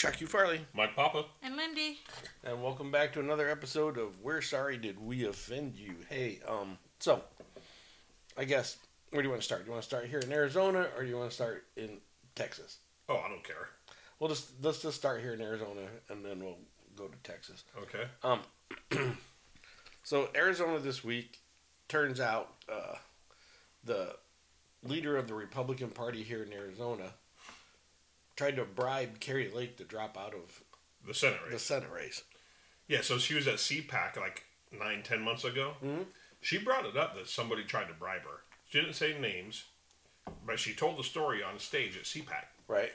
Chuck U. Farley. Mike Papa. And Lindy. And welcome back to another episode of We're Sorry Did We Offend You? Hey, um, so I guess where do you want to start? Do you want to start here in Arizona or do you want to start in Texas? Oh, I don't care. Well, just let's just start here in Arizona and then we'll go to Texas. Okay. Um, so Arizona this week turns out uh, the leader of the Republican Party here in Arizona tried to bribe Kari Lake to drop out of The Senate race. the. Senate race. Yeah, so she was at CPAC like nine, ten months ago. Mhm. She brought it up that somebody tried to bribe her. She didn't say names, but she told the story on stage at CPAC. Right.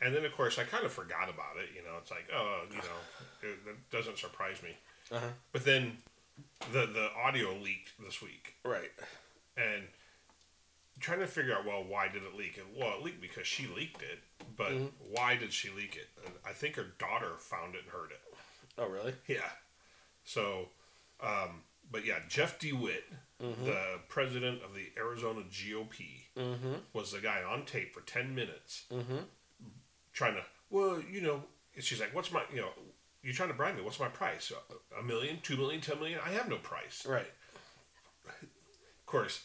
And then, of course, I kind of forgot about it. You know, it's like, oh, you know, it, that doesn't surprise me. Uh-huh. But then the the audio leaked this week, Right. and trying to figure out, well, why did it leak? And well, it leaked because she leaked it, but Mhm. why did she leak it? And I think her daughter found it and heard it. Oh, really? Yeah. So, um, but yeah, Jeff DeWitt, Mm-hmm. the president of the Arizona GOP, Mm-hmm. was the guy on tape for 10 minutes Mm-hmm. trying to, well, you know, she's like, what's my, you know, you're trying to bribe me. What's my price? A million, two million, ten million? I have no price. Right. Of course,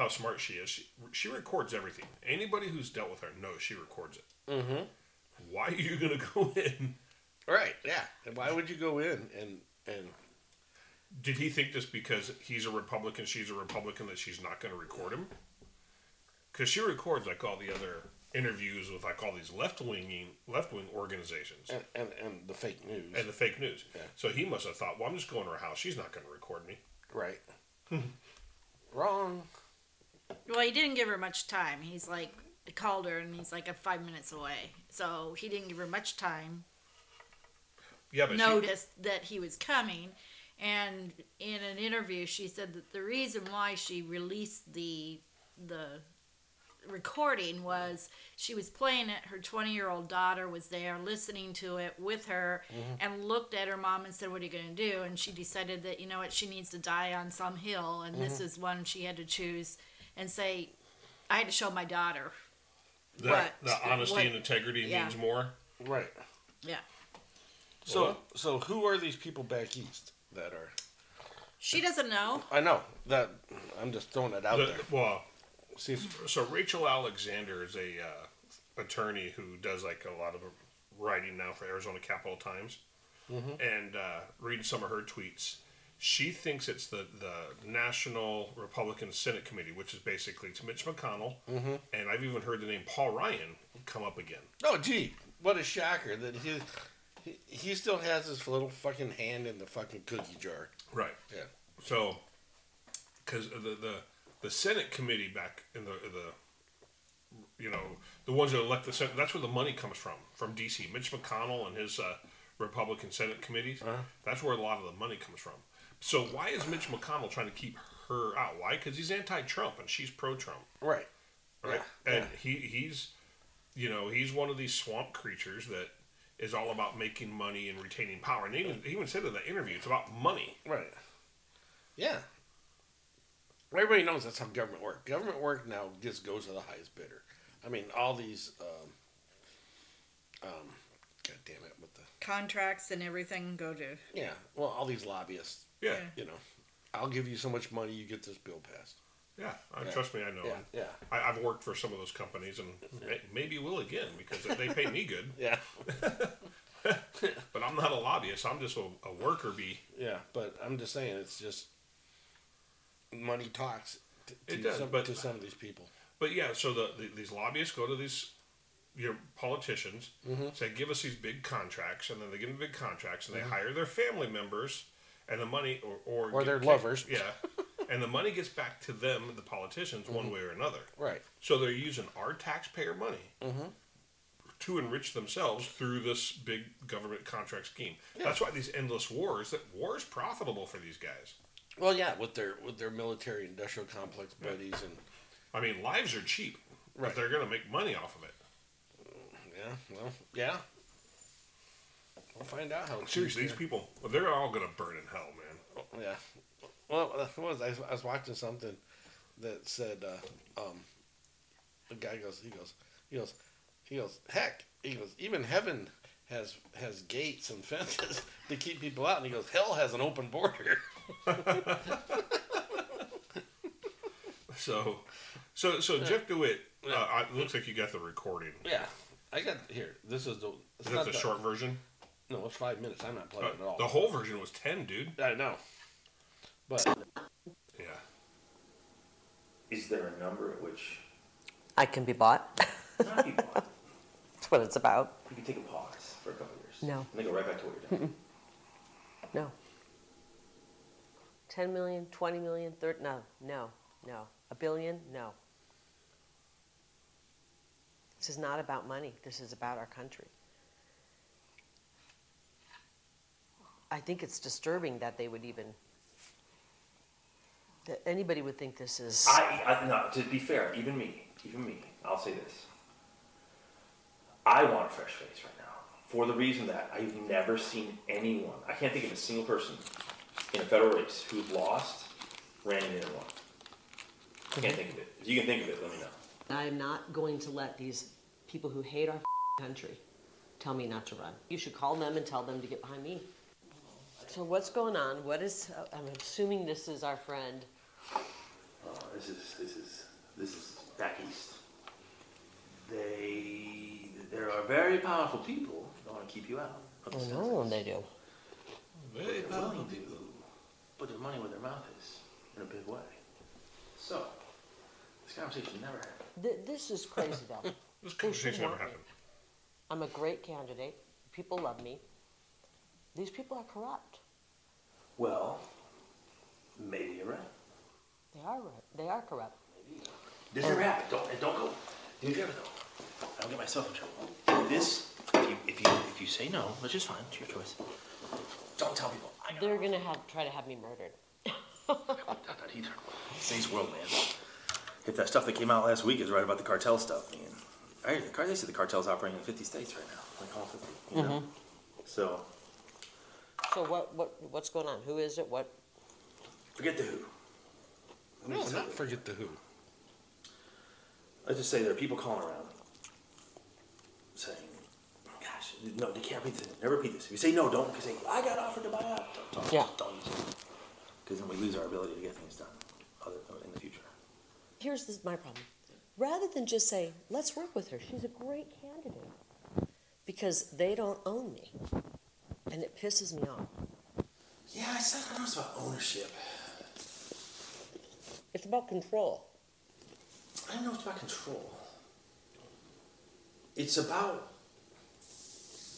how smart she is. She, she records everything. Anybody who's dealt with her knows she records it. Mm-hmm. Why are you going to go in? Right. Yeah. And why would you go in and and Did he think just because he's a Republican, she's a Republican, that she's not going to record him? Because she records like all the other interviews with like all these left winging left wing organizations and, and and the fake news? and the fake news. Yeah. So he must have thought, well, I'm just going to her house. She's not going to record me. right. Wrong. Well, he didn't give her much time. He's like, called her and he's like a five minutes away. So he didn't give her much time. Yeah, but she, Noticed that he was coming. And in an interview, she said that the reason why she released the the recording was she was playing it. Her 20 year old daughter was there listening to it with her mm-hmm. and looked at her mom and said, What are you going to do? And she decided that, you know what, she needs to die on some hill. And this mm-hmm. is one she had to choose and say, I had to show my daughter. the, what- the honesty what- and integrity yeah. means more. Right. Yeah. So Well- so who are these people back east that are? She doesn't know. I know that I'm just throwing it out The- there. well, See, if- so Rachel Alexander is a uh, attorney who does like a lot of writing now for Arizona Capitol Times, and uh, reading some of her tweets, she thinks it's the the National Republican Senate Committee, which is basically it's Mitch McConnell, and I've even heard the name Paul Ryan come up again. oh gee, what a shocker that he, he he still has his little fucking hand in the fucking cookie jar. Right. Yeah. So, because the the the Senate committee back in the the you know the ones that elect the Senate, that's where the money comes from from D.C. Mitch McConnell and his uh, Republican Senate committees. Uh-huh. That's where a lot of the money comes from. So why is Mitch McConnell trying to keep her out? Why? Because he's anti-Trump and she's pro-Trump, Right. right? Yeah, And he he's you know he's one of these swamp creatures that is all about making money and retaining power. And he even, he even said in the interview, it's about money. Right. Yeah. Everybody knows that's how government works. Government work now just goes to the highest bidder. I mean, all these, um, um, God damn it, with the Contracts and everything go to. yeah, well, all these lobbyists, Yeah, you know, I'll give you so much money, you get this bill passed. yeah. Uh, Yeah. Trust me, I know. Yeah, yeah, I, I've worked for some of those companies, and may, maybe will again because they pay me good. yeah, But I'm not a lobbyist. I'm just a, a worker bee. yeah. But I'm just saying, it's just money talks to, to, It does, some, but- to some of these people. But yeah, so the, the these lobbyists go to these your politicians, Mhm. say give us these big contracts, and then they give them big contracts, and they Mm-hmm. hire their family members, and the money or or, Or their kicked- lovers. Yeah, and the money gets back to them, the politicians, Mm-hmm. one way or another. Right. So they're using our taxpayer money Mhm. to enrich themselves through this big government contract scheme. Yeah. That's why these endless wars. That war is profitable for these guys. Well, yeah, with their with their military industrial complex buddies and I mean, lives are cheap, Right. but they're going to make money off of it. yeah, well, yeah. We'll find out how. Seriously, these people, they're all to burn in hell, man. Oh, yeah. Well, what was I, I was watching something that said uh, um, the guy goes he goes he goes He goes, heck, he goes, even heaven has has gates and fences to keep people out. And he goes, hell has an open border. So, so, so Jeff DeWitt. Uh, I- it looks like you got the recording. Yeah, I got here. This is the. It's Is that the short version? No, it's five minutes. I'm not Uh, playing it at all. the whole version was ten, dude. I know, but Yeah. Is there a number at which I can be bought. not be bought? That's what it's about. You can take a pause for a couple of years. No. And then go right back to what you're doing. No. 10 million, 20 million, 30, no, no, no. A billion, no. This is not about money. This is about our country. I think it's disturbing that they would even, that anybody would think this is. I, I no, to be fair, even me, even me, I'll say this. I want a fresh face right now for the reason that I've never seen anyone. I can't think of a single person in a federal race who lost, ran in and won. I can't think of it. If you can think of it, let me know. I'm not going to let these people who hate our country tell me not to run. You should call them and tell them to get behind me. So what's going on? What is? I'm assuming this is our friend. Uh, this is this is this is back east. They there are very powerful people that want to keep you out. of the Oh census. no, they do. They're willing to put their money where their mouth is in a big way. So this conversation never happened. Th- this is crazy though. This They should conversation never want me. happened. I'm a great candidate. People love me. These people are corrupt. Well, maybe you're right. They are. right. They are corrupt. This never happened. Don't and don't go. Do a favor though. I don't get myself in trouble. This, if you if you if you say no, which is fine, it's your choice. Don't tell people. I got They're gonna have try to have me murdered. not that either. Today's world, man. If that stuff that came out last week is right about the cartel stuff, man. I heard the car. They said the cartel's operating in 50 states right now, like all 50. You know. Mm-hmm. So So what? What? What's going on? Who is it? What? forget the who. Let me no, just not say- forget the who. Let's just say there are people calling around saying, "Gosh, no, they can't repeat this. Never repeat this. If you say no, don't because say I got offered to buy out. Don't, don't, Yeah. don't use it because then we lose our ability to get things done other in the future. Here's this, my problem. Rather than just say, let's work with her, she's a great candidate, because they don't own me, and it pisses me off. Yeah, it's not, I don't know it's about ownership. It's about control. I don't know if it's about control. It's about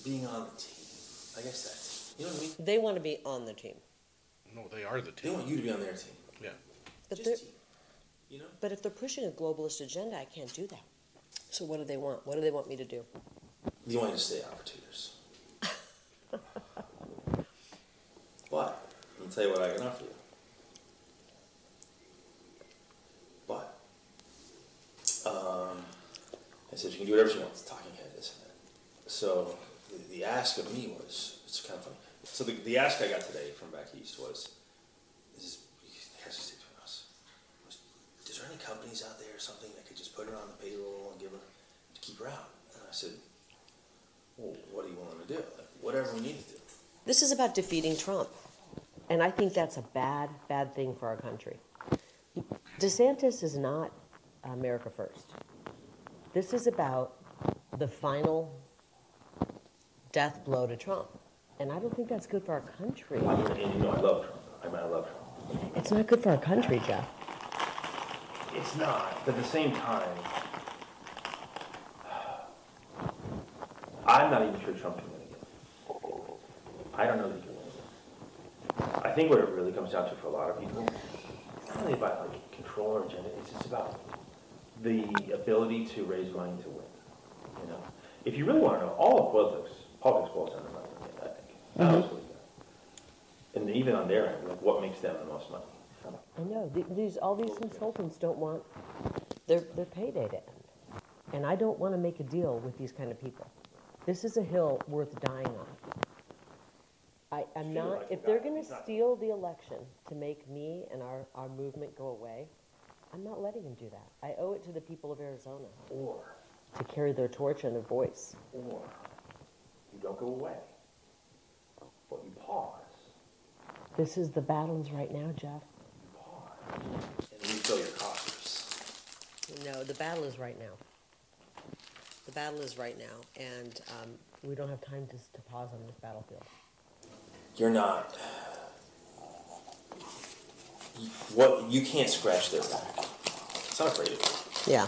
being on the team. I guess that's you know what I mean. They want to be on the team, No, they are the team. They want you to be on their team. Yeah. but Just they're, team. You know. but if they're pushing a globalist agenda, I can't do that. So what do they want? What do they want me to do? You want to stay out for two years. But I'll tell you what I can offer you. But um, I said you can do whatever she wants, talking head, this and that. So the, the ask of me was it's kind of funny. So the, the ask I got today from back east was, this is it between us. Was, is there any companies out there or something that could just put her on the payroll and give her to keep her out? And I said, well, what are you willing to do? Like, whatever we need to do. This is about defeating Trump. And I think that's a bad, bad thing for our country. DeSantis is not America first. This is about the final death blow to Trump. And I don't think that's good for our country. I mean, and you know I love Trump. I mean, I love Trump. It's not good for our country, Jeff. It's not, but at the same time, I'm not even sure Trump can win again. I don't know that he can win again. I think what it really comes down to for a lot of people, it's not really about like control or agenda. It's just about the ability to raise money to win. You know, if you really want to know, all of politics, politics boils down to money. I think. Mm-hmm. Believe. And even on their end, like what makes them the most money. I know. These, all these consultants don't want their, their payday to end. And I don't want to make a deal with these kind of people. This is a hill worth dying on. I, I'm Feel not, if they're got going It's to not- steal the election to make me and our, our movement go away, I'm not letting them do that. I owe it to the people of Arizona Or to to carry their torch and their voice. Or you don't go away, but you pause. This is the battles right now, Jeff. You pause and refill your coffers. No, the battle is right now. The battle is right now, and um, we don't have time to, to pause on this battlefield. You're not. you- What you can't scratch their back. It's not afraid of you. Yeah.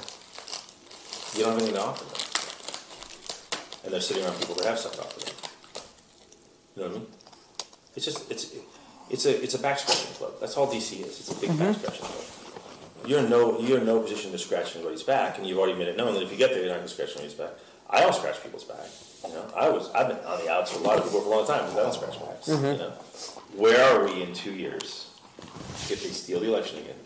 You don't have anything to offer them, and they're sitting around people that have stuff to offer them. You know what I mean? It's just it's it's a it's a back scratching club. That's all DC is. It's a big back mm-hmm. scratching club. You're in no you're in no position to scratch anybody's back, and you've already made it known that if you get there, you're not going to scratch anybody's back. I don't scratch people's back. You know, I was I've been on the outs with a lot of people for a long time because I don't scratch backs. You mm-hmm. know, where are we in two years if they steal the election again?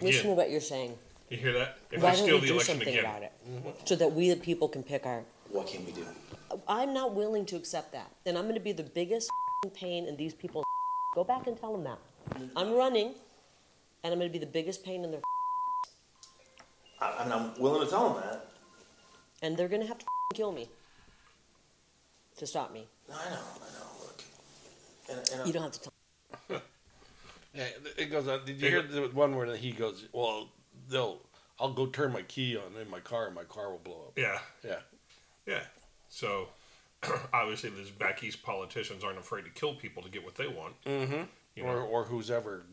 Listen to what you're saying. you hear that? If Why they don't we the do election something again, about it, so that we the people can pick our? What can we do? I'm not willing to accept that, and I'm going to be the biggest pain in these people's. Go back and tell them that. I'm running, and I'm going to be the biggest pain in their. I, I mean, I'm willing to tell them that. And they're going to have to kill me to stop me. No, I know, I know. Look, and, and You don't have to tell. Yeah, it goes on. Did you hear the one where he goes, "Well, they'll, I'll go turn my key on in my car, and my car will blow up." yeah, Yeah, yeah. So obviously, these back east politicians aren't afraid to kill people to get what they want. mm-hmm. You or know. or who's ever,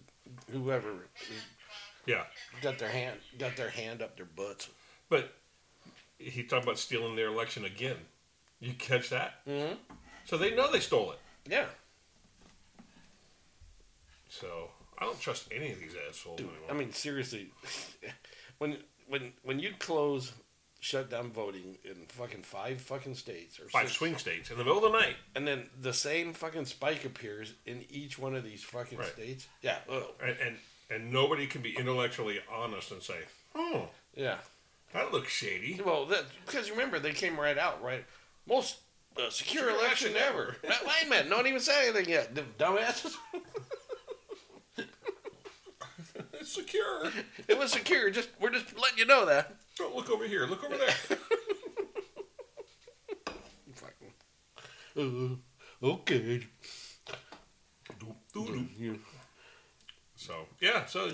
whoever Yeah, got their hand got their hand up their butts. but he talked about stealing their election again. You catch that? Mm-hmm. So they know they stole it. Yeah, So I don't trust any of these assholes dude. anymore. I mean, seriously, when when when you close shut down voting in fucking five fucking states or five six, swing states in the middle of the night, and then the same fucking spike appears in each one of these fucking Right. states. Yeah. Oh, and, and and nobody can be intellectually honest and say, "Oh, yeah. that looks shady." Well, that because remember they came right out right. Most uh, secure Secure election election ever. Wait a minute, don't even say anything yet. Dumbasses. It's secure. it was secure. Just we're just letting you know that. Don't look over here. Look over there. Fucking. Uh, okay. So yeah, so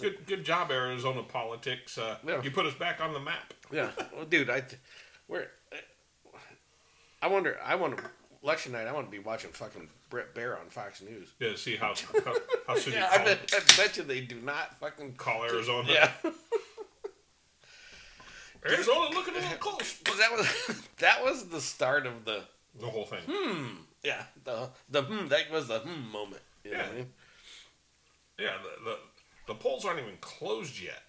good good job, Arizona politics. Uh, Yeah. You put us back on the map. Yeah, well, dude, I, where, I wonder. I want to election night. I want to be watching fucking Bret Baier on Fox News. Yeah, see how how, how soon Yeah, you I bet, I bet you they do not fucking call Arizona. Yeah, Arizona looking a little close. 'Cause that was that was the start of the The whole thing. Hmm. yeah the the hmm that was the hmm moment. You know what I Yeah. mean? Yeah, the, the the polls aren't even closed yet.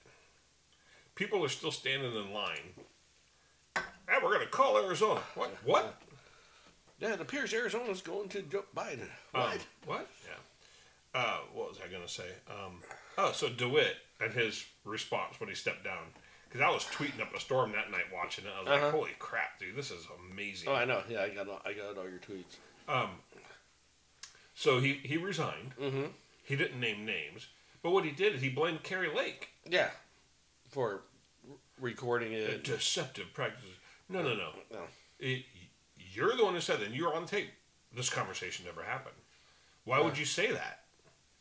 People are still standing in line. And we're gonna call Arizona. What? What? Yeah, it appears Arizona's going to Joe Biden. Um, What? what? Yeah. Uh, what was I gonna say? Um, oh, so DeWitt and his response when he stepped down. Because I was tweeting up a storm that night watching it. I was like, Uh-huh. "Holy crap, dude! This is amazing." Oh, I know. Yeah, I got all, I got all your tweets. Um, So he he resigned. Mm-hmm. He didn't name names, but what he did is he blamed Kari Lake. Yeah, for r- recording it. Deceptive practices. No, no, no. No. It, you're the one who said that. and You're on tape. This conversation never happened. Why would you say that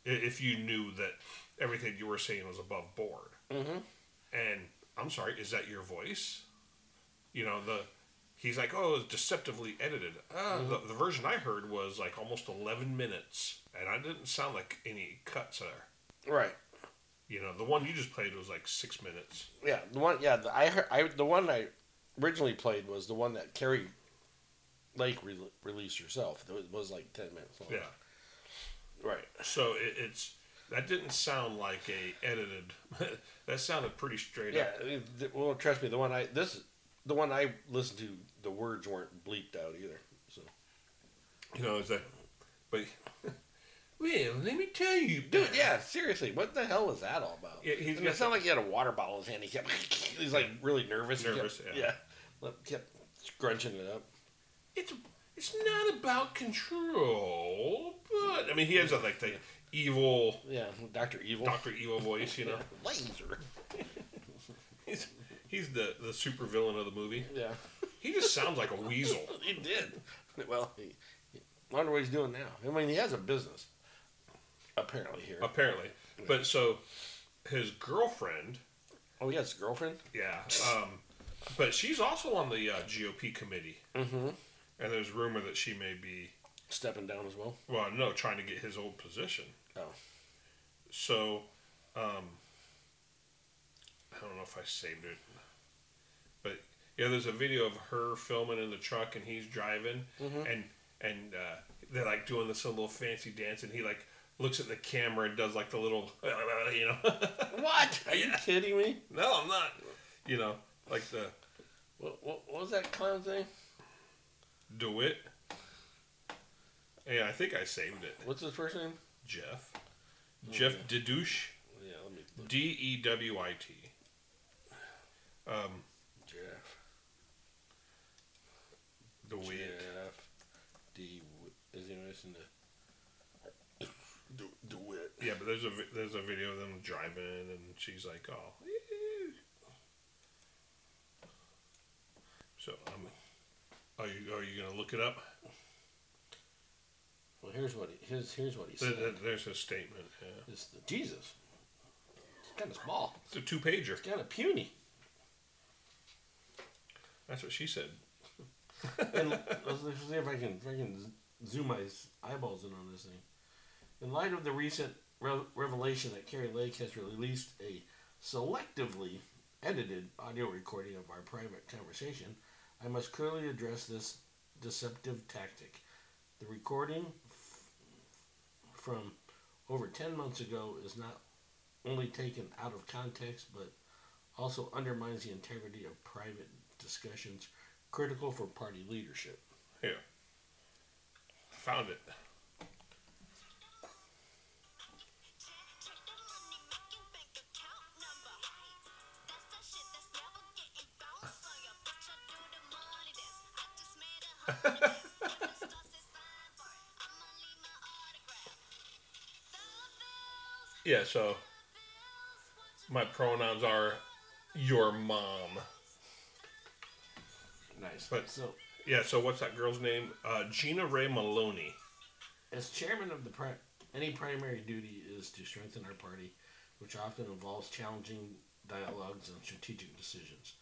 if you knew that everything you were saying was above board? Mm-hmm. And I'm sorry, is that your voice? You know the. He's like, oh, it's deceptively edited. Uh, the, the version I heard was like almost 11 minutes, and I didn't sound like any cuts there. Right. You know, the one you just played was like six minutes. Yeah, the one. Yeah, the, I heard. I the one I originally played was the one that Kari Lake re- released herself. It was, like ten minutes long. Yeah. Right. So it, it's that didn't sound like a edited. that sounded pretty straight Yeah. up. th- well, trust me. The one I this the one I listened to. The words weren't bleeped out either. So, You know, is that? But well, let me tell you, dude. Yeah. Seriously, what the hell is that all about? Yeah, he's I mean, it sounded like he had a water bottle in his hand. He kept. He's like really nervous. He kept- Nervous, yeah. Yeah. Kept scrunching it up. It's it's not about control, but I mean, he has a, like the evil Yeah. Doctor Evil. Doctor Evil voice. You know, Laser. he's He's the the super villain of the movie. Yeah, He just sounds like a weasel. he did. Well, he, he, wonder what he's doing now. I mean, he has a business, apparently here. apparently. But so his girlfriend, Oh, has a girlfriend. yeah, um, but she's also on the uh, GOP committee, Mm-hmm. and there's rumor that she may be Stepping down as well. well, no, trying to get his old position. Oh. So, um, I don't know if I saved it, but yeah, there's a video of her filming in the truck and he's driving, Mhm. and and uh, they're like doing this little fancy dance, and he like looks at the camera and does like the little, you know. What? Are you Yeah. kidding me? no, I'm not. You know, like the What, what, what was that clown's name? DeWitt. Yeah, I think I saved it. What's his first name? Jeff. Jeff Dedouche. Yeah, let me. D E W I T. Um, Jeff. DeWitt. Jeff. D. Is he missing the? D. DeWitt. Yeah, but there's a there's a video of them driving, and she's like, "Oh." ee." So um, are you are you gonna look it up? Well, here's what he his here's what he said. there- There's a statement. Yeah. It's the, Jesus. It's kind of small. It's a two pager. It's kind of puny. That's what she said. And let's, let's see if I can if I can zoom my eyeballs in on this thing. In light of the recent re- revelation that Kari Lake has released a selectively edited audio recording of our private conversation, I must clearly address this deceptive tactic. The recording f- from over 10 months ago is not only taken out of context, but also undermines the integrity of private discussions critical for party leadership. Here. Found it. Yeah, so my pronouns are your mom. Nice. But- so, Yeah, so what's that girl's name? Uh, Gina Ray Maloney. as chairman of the pri- any primary duty is to strengthen our party, which often involves challenging dialogues and strategic decisions.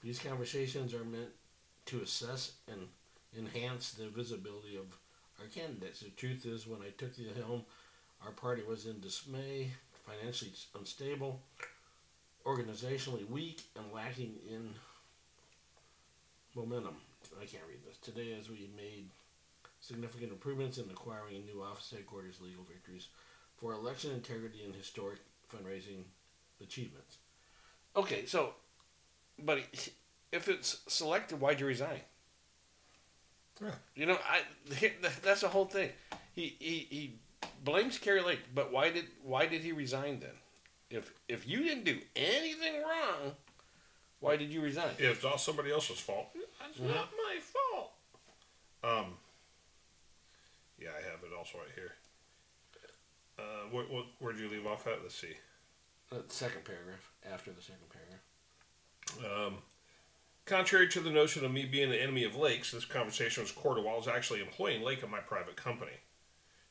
These conversations are meant to assess and enhance the visibility of our candidates. The truth is, when I took the helm, our party was in dismay, financially unstable, organizationally weak, and lacking in momentum. I can't read this. Today, as we made significant improvements in acquiring new office headquarters, legal victories for election integrity and historic fundraising achievements. Okay, so, but if it's selected, why'd you resign? Yeah. You know, I that's the whole thing. He he, he blames Kari Lake, but why did why did he resign then? If if you didn't do anything wrong, why did you resign? It's all somebody else's fault. That's Mhm. not my fault. Um. Yeah, I have it also right here. Uh, what, what, where'd you leave off at? Let's see. The second paragraph after the second paragraph. Um, contrary to the notion of me being the enemy of lakes, this conversation was while I was actually employing Lake at my private company.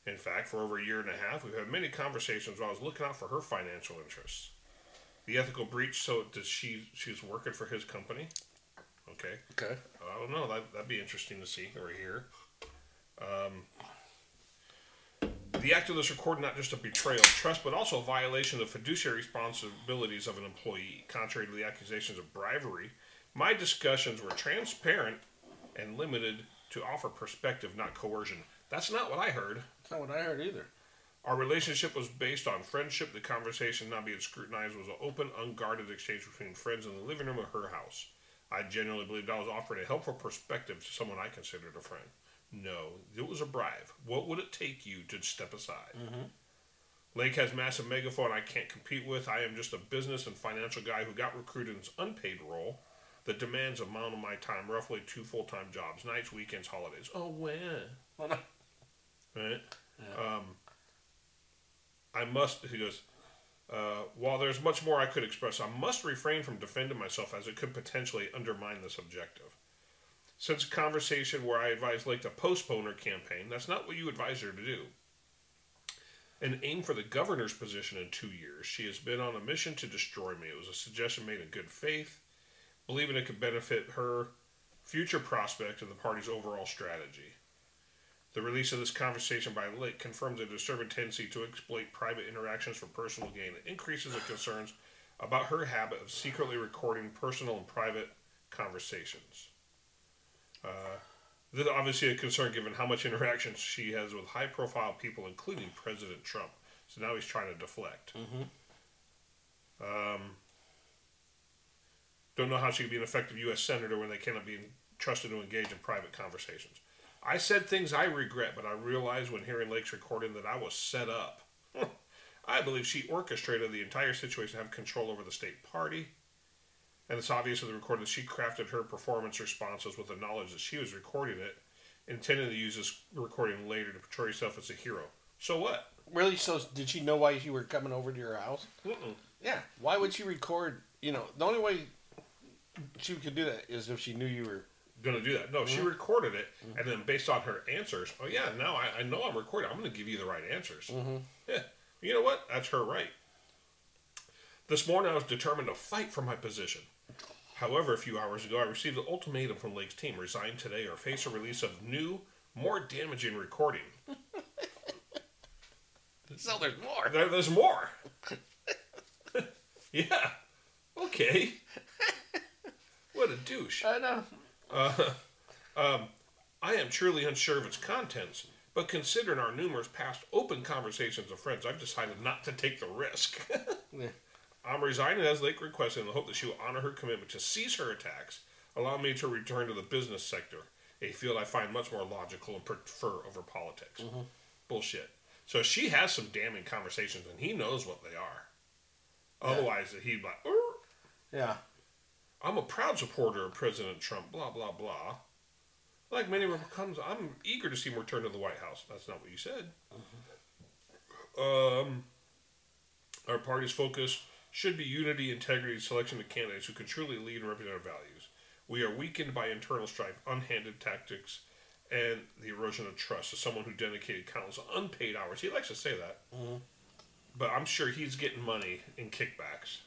In fact, for over a year and a half, we've had many conversations where I was looking out for her financial interests. The ethical breach. So, does she? She's working for his company. Okay. Okay. I don't know. That, that'd be interesting to see or hear. Um, the act of this recording not just a betrayal of trust, but also a violation of the fiduciary responsibilities of an employee. Contrary to the accusations of bribery, my discussions were transparent and limited to offer perspective, not coercion. That's not what I heard. That's not what I heard either. Our relationship was based on friendship. The conversation not being scrutinized was an open, unguarded exchange between friends in the living room of her house. I genuinely believed I was offering a helpful perspective to someone I considered a friend. No, it was a bribe. What would it take you to step aside? Mm-hmm. Lake has massive megaphone I can't compete with. I am just a business and financial guy who got recruited in an unpaid role that demands a amount of my time, roughly two full time jobs, nights, weekends, holidays. Oh? Well. Right? Um, I must, he goes, Uh, while there's much more I could express, I must refrain from defending myself as it could potentially undermine this objective. Since a conversation where I advised Lake to postpone her campaign, that's not what you advised her to do. And aim for the governor's position in two years, she has been on a mission to destroy me. It was a suggestion made in good faith, believing it could benefit her future prospect and the party's overall strategy. The release of this conversation by Lake confirms a disturbing tendency to exploit private interactions for personal gain. It increases the concerns about her habit of secretly recording personal and private conversations. Uh, this is obviously a concern given how much interaction she has with high profile people, including President Trump. So now he's trying to deflect. Um, don't know how she could be an effective U.S. Senator when they cannot be trusted to engage in private conversations. I said things I regret, but I realized when hearing Lake's recording that I was set up. I believe she orchestrated the entire situation to have control over the state party. And it's obvious in the recording that she crafted her performance responses with the knowledge that she was recording it, intending to use this recording later to portray herself as a hero. So what? Really? So did she know why you were coming over to your house? Mm-mm. Yeah. Why would she record? You know, the only way she could do that is if she knew you were. Gonna do that. No, she mm-hmm. recorded it, and mm-hmm. then based on her answers, oh yeah, now I, I know I'm recording. I'm gonna give you the right answers. Mm-hmm. Yeah, you know what? That's her right. This morning, I was determined to fight for my position. However, a few hours ago, I received an ultimatum from Lake's team: resign today or face a release of new, more damaging recording. So there's more. There, there's more. yeah. Okay. what a douche. I know. I am truly unsure of its contents, but considering our numerous past open conversations of friends, I've decided not to take the risk. Yeah. I'm resigning as Lake requested in the hope that she will honor her commitment to cease her attacks, allow me to return to the business sector, a field I find much more logical and prefer over politics. Bullshit. So she has some damning conversations, and he knows what they are. Otherwise, he'd be like, "Er, Yeah. I'm a proud supporter of President Trump, blah, blah, blah. Like many Republicans, I'm eager to see him return to the White House. That's not what you said. Um, our party's focus should be unity, integrity, and selection of candidates who can truly lead and represent our values. We are weakened by internal strife, unhanded tactics, and the erosion of trust. As someone who dedicated countless unpaid hours, he likes to say that, but I'm sure he's getting money in kickbacks.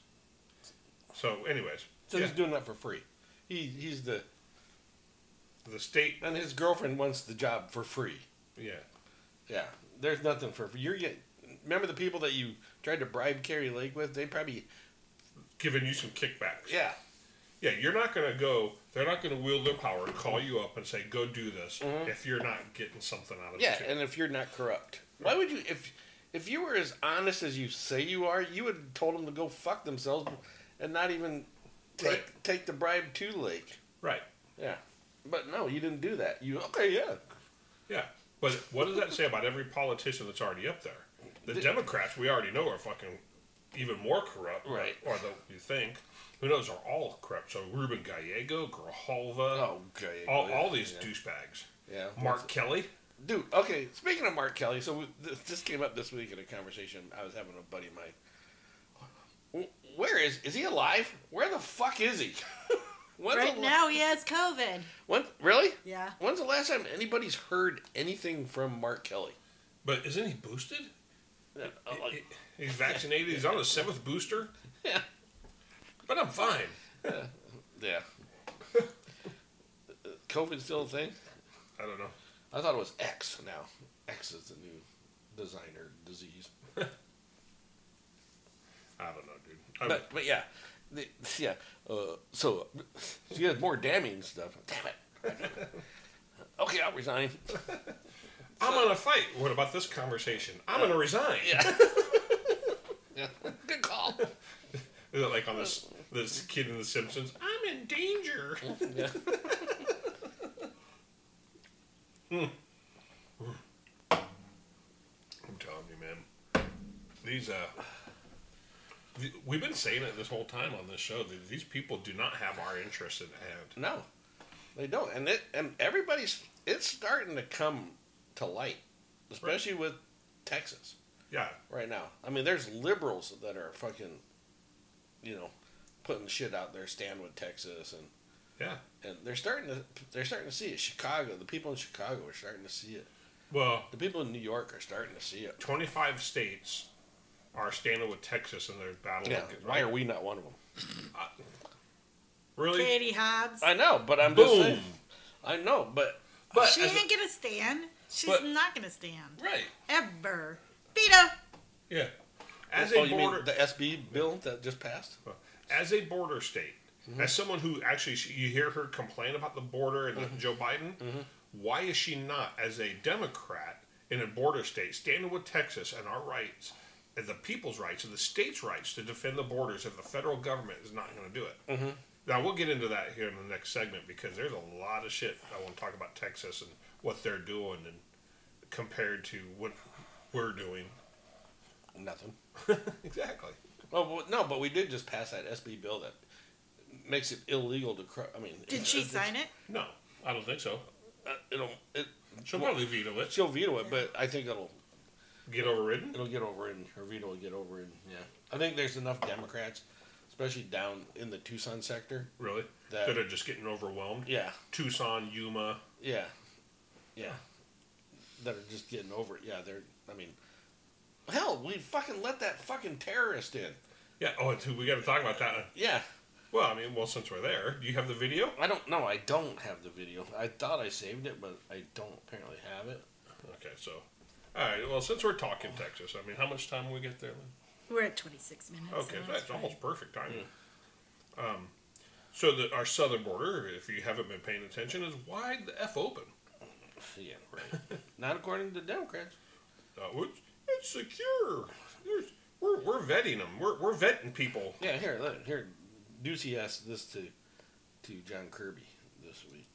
So, anyways, So yeah, he's doing that for free. He he's the the state, and his girlfriend wants the job for free. yeah, Yeah. There's nothing for free. You're getting. Remember the people that you tried to bribe Kari Lake with? They probably. giving you some kickbacks. Yeah. Yeah, you're not going to go, they're not going to wield their power and call you up and say, go do this mm-hmm. if you're not getting something out of it. Yeah, and if you're not corrupt, why would you? If if you were as honest as you say you are, you would have told them to go fuck themselves and not even take Right. take the bribe to Lake. Right. Yeah, but no, you didn't do that. You okay? Yeah, Yeah. But what does that say about every politician that's already up there? The Democrats, we already know, are fucking even more corrupt. Right. Or the, you think. Who knows, are all corrupt. So Ruben Gallego, Grijalva, Oh, okay. all, all these yeah. douchebags. Yeah. Mark Kelly. Dude, okay. Speaking of Mark Kelly, so we- this, this came up this week in a conversation I was having with a buddy of mine. Wh- Where is is he alive? Where the fuck is he? When's Right the, now, he has COVID. When really? Yeah. When's the last time anybody's heard anything from Mark Kelly? But isn't he boosted? Yeah, I'm uh, like, He's vaccinated. He's on his seventh booster. yeah. But I'm fine. yeah. COVID's still a thing? I don't know. I thought it was X now. X is the new designer disease. I don't know, But but yeah, the, yeah. Uh, so she has more damning stuff. Damn it. okay, I'll resign. I'm on a fight. What about this conversation? I'm gonna resign. Yeah. yeah. Good call. Is it like on this this kid in The Simpsons? I'm in danger. Yeah. I'm telling you, man. These uh, we've been saying it this whole time on this show. that These people do not have our interest in hand. No, they don't, and it and everybody's it's starting to come to light, especially with Texas. Yeah. right now. I mean, there's liberals that are fucking, you know, putting shit out there, stand with Texas, and Yeah. and they're starting to they're starting to see it. Chicago, the people in Chicago are starting to see it. Well, The people in New York are starting to see it. 25 states are standing with Texas in their battle. Yeah, against- why are we not one of them? Really? Katie Hobbs. I know, but I'm just saying. I know, but But she as a- ain't gonna stand. She's but- not gonna stand. right. Ever. Vita. Yeah. As oh, a you border, mean the SB bill that just passed? as a border state, Mm-hmm. as someone who actually you hear her complain about the border and Mm-hmm. Joe Biden, why is she not, as a Democrat in a border state, standing with Texas and our rights, and the people's rights and the state's rights to defend the borders if the federal government is not going to do it? Mm-hmm. Now we'll get into that here in the next segment because there's a lot of shit I want to talk about Texas and what they're doing and compared to what we're doing. Nothing. exactly. Oh well, no, but we did just pass that SB bill that makes it illegal to. Cr- I mean, Did she sign it? No, I don't think so. Uh, it'll it, She'll probably veto it. she'll veto it, but I think it'll Get overridden. it'll get overridden. Her veto will get overridden. Yeah, I think there's enough Democrats, especially down in the Tucson sector. Really? That- That are just getting overwhelmed. Yeah, Tucson, Yuma. yeah, yeah, that are just getting over it. Yeah, they're. I mean, hell, we fucking let that fucking terrorist in. Yeah. Oh, we got to talk about that. Yeah, Well, I mean, well, since we're there, do you have the video? I don't know. I don't have the video. I thought I saved it, but I don't apparently have it. Okay, so. All right. Well, since we're talking Texas, I mean, how much time will we get there? Lynn? We're at 26 minutes. Okay, so so that's almost perfect timing. Um, so the, our southern border, if you haven't been paying attention, is wide the f open. Yeah, right. Not according to the Democrats. Uh, it's, it's secure. There's, we're, we're vetting them. We're, we're vetting people. Yeah, here, look, here. Doocy asked this to to John Kirby this week.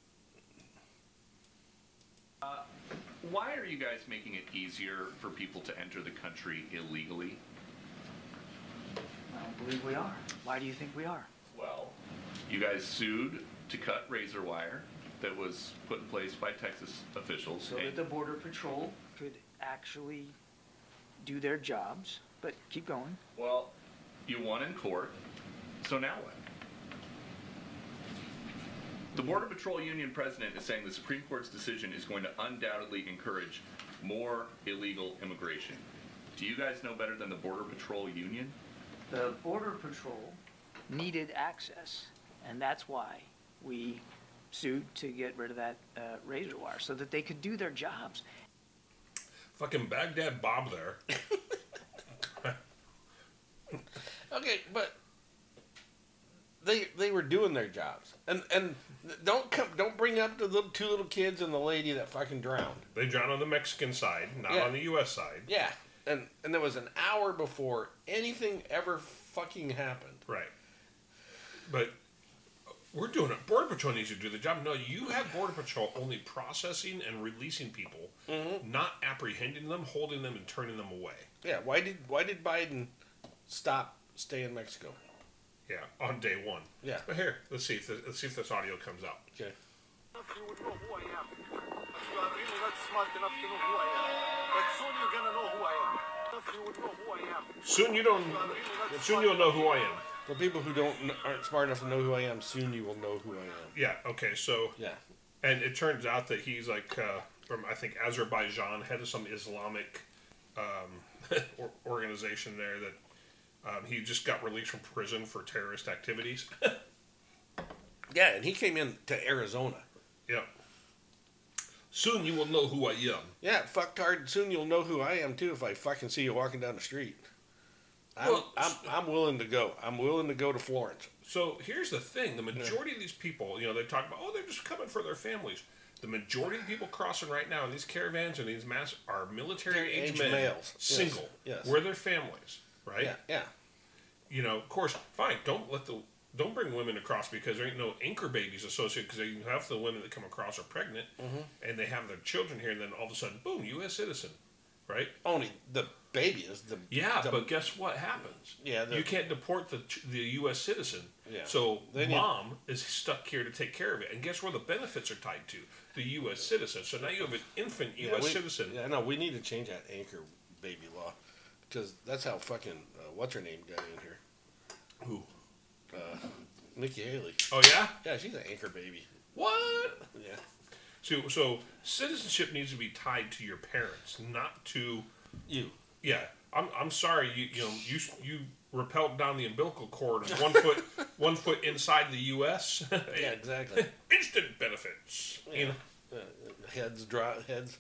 Why are you guys making it easier for people to enter the country illegally? I don't believe we are. Why do you think we are? Well, you guys sued to cut razor wire that was put in place by Texas officials. So that the Border Patrol could actually do their jobs. But keep going. well, you won in court, so now what? The Border Patrol Union president is saying the Supreme Court's decision is going to undoubtedly encourage more illegal immigration. Do you guys know better than the Border Patrol Union? The Border Patrol needed access, and that's why we sued to get rid of that uh, razor wire so that they could do their jobs. Fucking Baghdad Bob there. Okay, but they they were doing their jobs, and and don't come don't bring up the little two little kids and the lady that fucking drowned. They drowned on the Mexican side, not Yeah. on the U.S. side. Yeah, and and there was an hour before anything ever fucking happened. Right. But we're doing it. Border Patrol needs to do the job. No, you have Border Patrol only processing and releasing people, Mm-hmm. not apprehending them, holding them, and turning them away. Yeah, why did why did Biden stop stay in Mexico? Yeah, on day one. Yeah. But here, let's see if this, let's see if this audio comes out. Okay. You would know who I am. But you are really not smart enough to know who I am. But soon you're gonna know who I am. You would know who I am. Soon you don't. You are really not Soon you'll know who I am. For people who don't aren't smart enough to know who I am, soon you will know who I am. Yeah. Okay. So, Yeah. and it turns out that he's like uh, from I think Azerbaijan, head of some Islamic um, organization there that. Um, he just got released from prison for terrorist activities. Yeah, and he came in to Arizona. Yep. Soon you will know who I am. Yeah, fucktard. Soon you'll know who I am too if I fucking see you walking down the street. I'm, Well, I'm, I'm willing to go. I'm willing to go to Florence. So here's the thing: the majority of these people, you know, they talk about, oh, they're just coming for their families. The majority of people crossing right now in these caravans and these mass are military age men, males. Yes. single, Yes. We're their families, right? Yeah, yeah. You know, of course, fine. Don't let the don't bring women across because there ain't no anchor babies associated because half the women that come across are pregnant Mm-hmm. and they have their children here, and then all of a sudden, boom, U.S. citizen, right? Only the baby is the Yeah, the- but guess what happens? Yeah, the- you can't deport the the U.S. citizen. Yeah. So They need- mom is stuck here to take care of it, and guess where the benefits are tied to? The U.S. citizen. So now you have an infant yeah, U.S. we- citizen. Yeah, no, we need to change that anchor baby law. Because that's how fucking uh, what's her name got in here. Who? Uh, Nikki Haley. Oh yeah. Yeah, she's an anchor baby. What? Yeah. So so citizenship needs to be tied to your parents, not to You. yeah. I'm, I'm sorry you you know you you rappelled down the umbilical cord one foot one foot inside the U.S. Yeah, exactly. Instant benefits. You know. Uh, heads drop heads.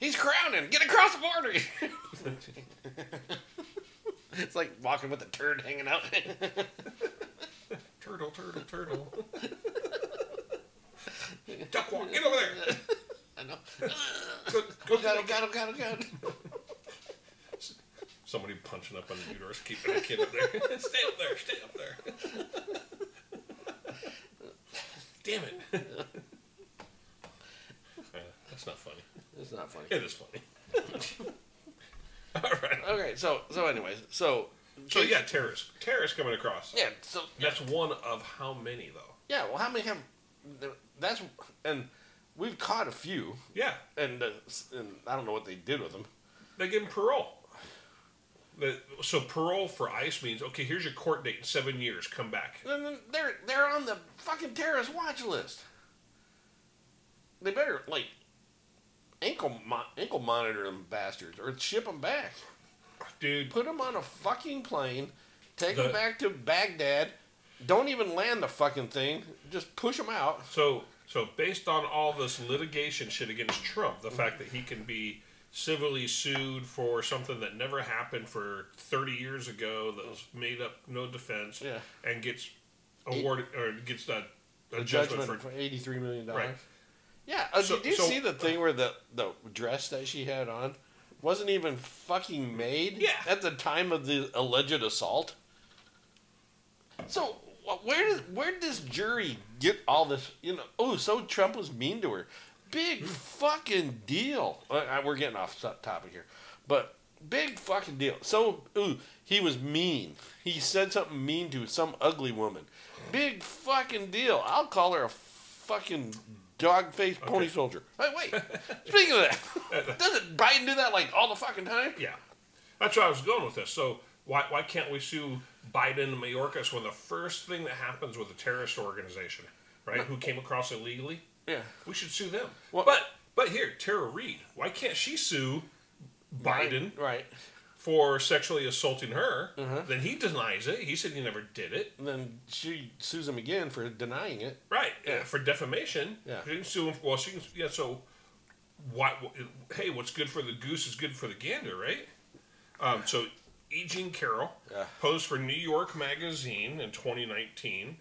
He's crowning. Get across the border. it's like walking with a turd hanging out. Turtle, turtle, turtle. Duckwalk, get over there. I know. Go, go, Got it. Got it. Got it. Got it. Somebody punching up on the uterus, keeping a kid up there. stay up there, stay up there. Damn it. Uh, that's not funny. It's not funny. It is funny. Okay. So so anyways so So yeah, terrorists. Terrorists coming across. yeah so That's one of how many though? yeah well how many have that's and we've caught a few Yeah, and uh, and I don't know what they did with them. they give them parole. The, so parole for ICE means okay. Here's your court date in seven years. Come back. And then they're they're on the fucking terrorist watch list. They better like ankle mo- ankle monitor them bastards or ship them back. Dude, Put them on a fucking plane, take The- them back to Baghdad. Don't even land the fucking thing. Just push them out. So, so based on all this litigation shit against Trump, the fact that he can be civilly sued for something that never happened for 30 years ago, that was made up, no defense, Yeah. and gets awarded or gets that a A judgment, judgment for. for eighty three million dollars. Right. Yeah. Uh, So- did you so- see the thing where the the dress that she had on wasn't even fucking made? Yeah. At the time of the alleged assault. So where does where did this jury get all this? You know. Oh, so Trump was mean to her. Big fucking deal. Uh, uh, we're getting off topic here, but big fucking deal. So ooh, he was mean. He said something mean to some ugly woman. Big fucking deal. I'll call her a fucking dog faced pony soldier. Hey, wait. Speaking of that, doesn't Biden do that like all the fucking time? Yeah, that's where I was going with this. So why why can't we sue Biden and Mayorkas when the first thing that happens with a terrorist organization, right, who came across illegally? Yeah. We should sue them. Well- but but here, Tara Reade, why can't she sue Biden Right. For sexually assaulting her? Uh-huh. Then he denies it. He said he never did it. And then she sues him again for denying it. Right. Yeah. For defamation. Yeah. She can sue him. Well, she can. Yeah. So, what? Hey, what's good for the goose is good for the gander, right? Um, so, E. Jean Carroll Yeah. posed for New York Magazine in 2019,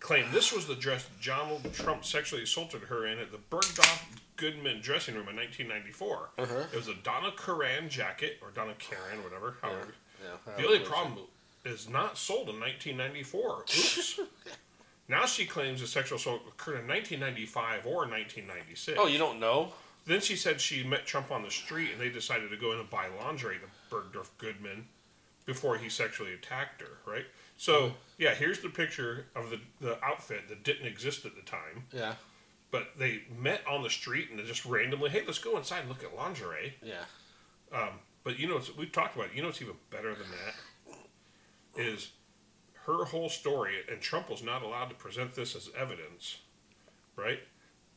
claimed this was the dress Donald Trump sexually assaulted her in at the Bergdorf Goodman dressing room in 1994. Uh-huh. It was a Donna Karan jacket, or Donna Karen, whatever. however. Yeah. The only problem is not sold in 1994. Oops. now she claims the sexual assault occurred in 1995 or 1996. Oh, you don't know? Then she said she met Trump on the street and they decided to go in and buy lingerie to Bergdorf Goodman before he sexually attacked her, right? So, yeah, here's the picture of the, the outfit that didn't exist at the time. Yeah. But they met on the street and they just randomly, hey, let's go inside and look at lingerie. Yeah. Um, but you know, it's- we've talked about it. You know what's even better than that? Is her whole story, and Trump was not allowed to present this as evidence, right?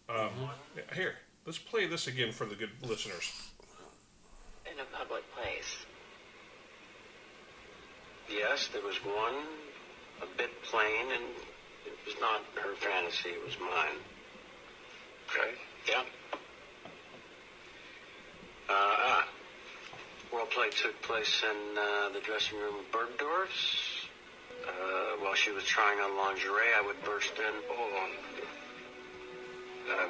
Um, yeah, Here, let's play this again for the good listeners. in a public place. Yes, there was one a bit plain, and it was not her fantasy, it was mine. Okay. Yeah. Uh, ah. Role play took place in uh, the dressing room of Bergdorf's. Uh, while she was trying on lingerie, I would burst in. Hold on. Um,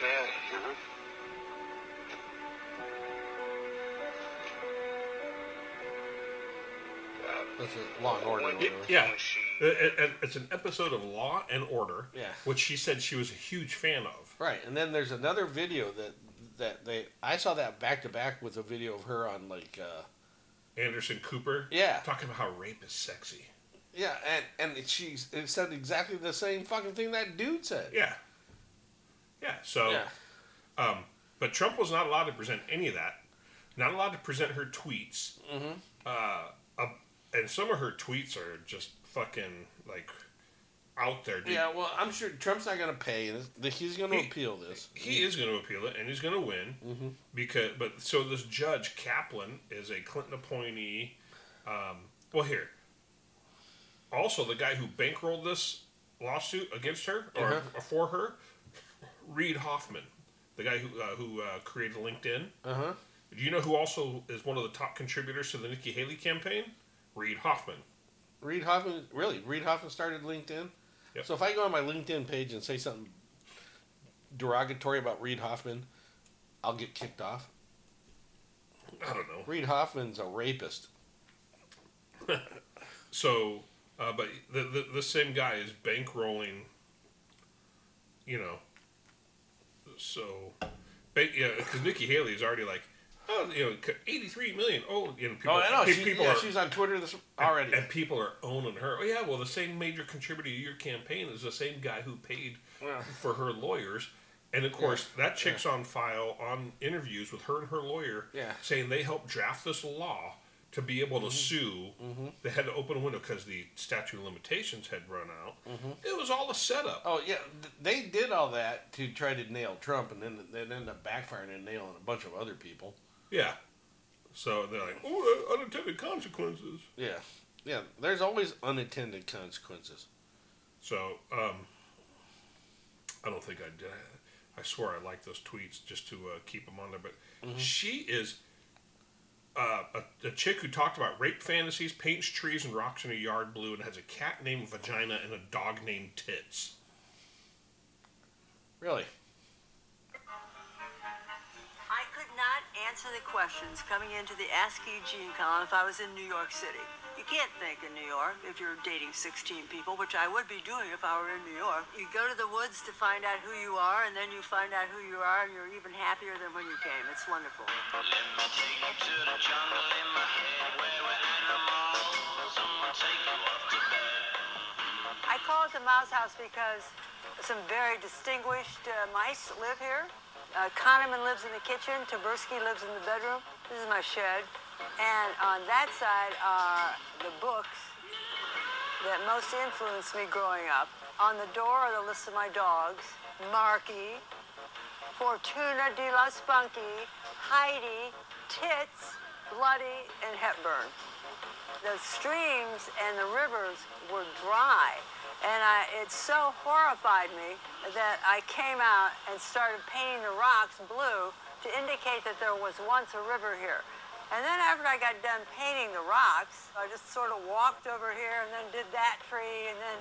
yeah. Uh-huh. That's a Law and Order. or Y- Yeah, It- it- it's an episode of Law and Order, Yeah. which she said she was a huge fan of. Right, and then there's another video that that they I saw that back to back with a video of her on like uh Anderson Cooper, Yeah. talking about how rape is sexy. yeah, and and she it said exactly the same fucking thing that dude said. Yeah, yeah. So, Yeah. um, but Trump was not allowed to present any of that. not allowed to present her tweets. Mm-hmm. Uh, uh, and some of her tweets are just fucking like out there. Dude. Yeah, well, I'm sure Trump's not going to pay, and he's going to He- appeal this. He is going to appeal it, and he's going to win Mm-hmm. because. But so this judge Kaplan is a Clinton appointee. Um, well, here. Also, the guy who bankrolled this lawsuit against her or, Uh-huh. or for her, Reid Hoffman, the guy who uh, who uh, created LinkedIn. Uh huh. Do you know who also is one of the top contributors to the Nikki Haley campaign? Reid Hoffman. Reid Hoffman, really? Reid Hoffman started LinkedIn? Yep. So if I go on my LinkedIn page and say something derogatory about Reid Hoffman, I'll get kicked off. I don't know. Reid Hoffman's a rapist. So, uh, but the, the the same guy is bankrolling. You know. So, yeah, because Nikki Haley is already like, oh, you know, eighty three million. Oh, you know, people. Oh, I know. She, people yeah, are, she's on Twitter this already. and people are owning her. Oh yeah, well, the same major contributor to your campaign is the same guy who paid Yeah. for her lawyers. And of course, that chick's on file on interviews with her and her lawyer, Yeah. saying they helped draft this law to be able to mm-hmm. sue. Mm-hmm. They had to open a window because the statute of limitations had run out. Mm-hmm. It was all a setup. Oh yeah, they did all that to try to nail Trump, and then they ended up backfiring and nailing a bunch of other people. Yeah. So they're like, oh, uh, unintended consequences. Yeah, yeah. There's always unintended consequences. So um, I don't think I did. I swear I like those tweets just to uh, keep them on there. But she is uh, a, a chick who talked about rape fantasies, paints trees and rocks in her yard blue, and has a cat named Vagina and a dog named Tits. Really? Answer the questions coming into the Ask Eugene column if I was in New York City. You can't think in New York if you're dating 16 people, which I would be doing if I were in New York. You go to the woods to find out who you are, and then you find out who you are, and you're even happier than when you came. It's wonderful. I call it the mouse house because some very distinguished uh, mice live here. Uh, Kahneman lives in the kitchen. Tversky lives in the bedroom. This is my shed. And on that side are the books that most influenced me growing up. On the door are the lists of my dogs. Marky, Fortuna de la Spunky, Heidi, Tits, Bloody, and Hepburn the streams and the rivers were dry. And I, it so horrified me that I came out and started painting the rocks blue to indicate that there was once a river here. And then after I got done painting the rocks, I just sort of walked over here and then did that tree and then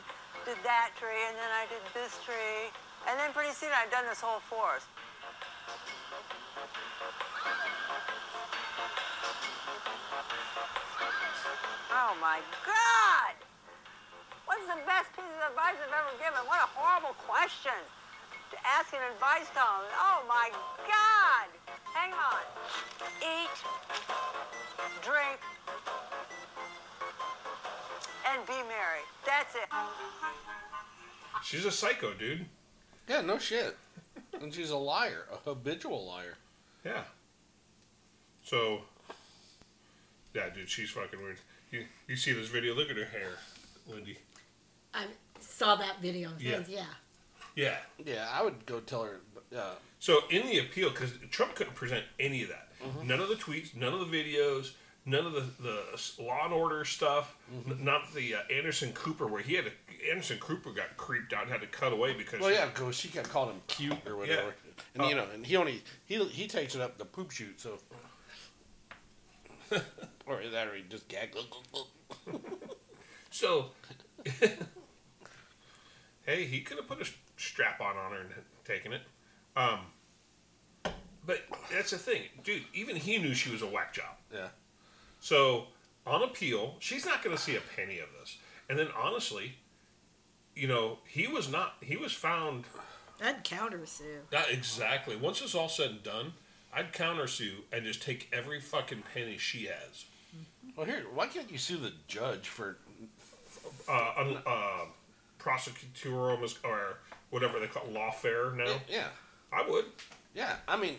did that tree and then I did this tree. And then pretty soon I'd done this whole forest. Oh my God! What's the best piece of advice I've ever given? What a horrible question to ask an advice column. Oh my God! Hang on. Eat, drink, and be merry. That's it. She's a psycho, dude. Yeah, no shit. and she's a liar, a habitual liar. Yeah. So, yeah, dude, she's fucking weird. You you see this video? Look at her hair, Lindy. I saw that video. Yeah. Yeah. Yeah. Yeah, I would go tell her. Uh, So in the appeal, because Trump couldn't present any of that, Mm-hmm. none of the tweets, none of the videos, none of the, the Law and Order stuff, Mm-hmm. n- not the uh, Anderson Cooper where he had to, Anderson Cooper got creeped out and had to cut away because well, yeah, because she kept calling him cute or whatever, and Oh. you know, and he only he he takes it up the poop shoot, so. or is that, or he just gag. So, hey, he could have put a strap on on her and taken it. Um, but that's the thing, dude. Even he knew she was a whack job. Yeah. So on appeal, she's not going to see a penny of this. And then honestly, you know, he was not. He was found. I'd countersue. Not exactly. Once it's all said and done, I'd countersue and just take every fucking penny she has. Well, here, why can't you sue the judge for? Uh, un, uh, prosecutorial or whatever they call it, lawfare now. Yeah, I would. yeah. I mean,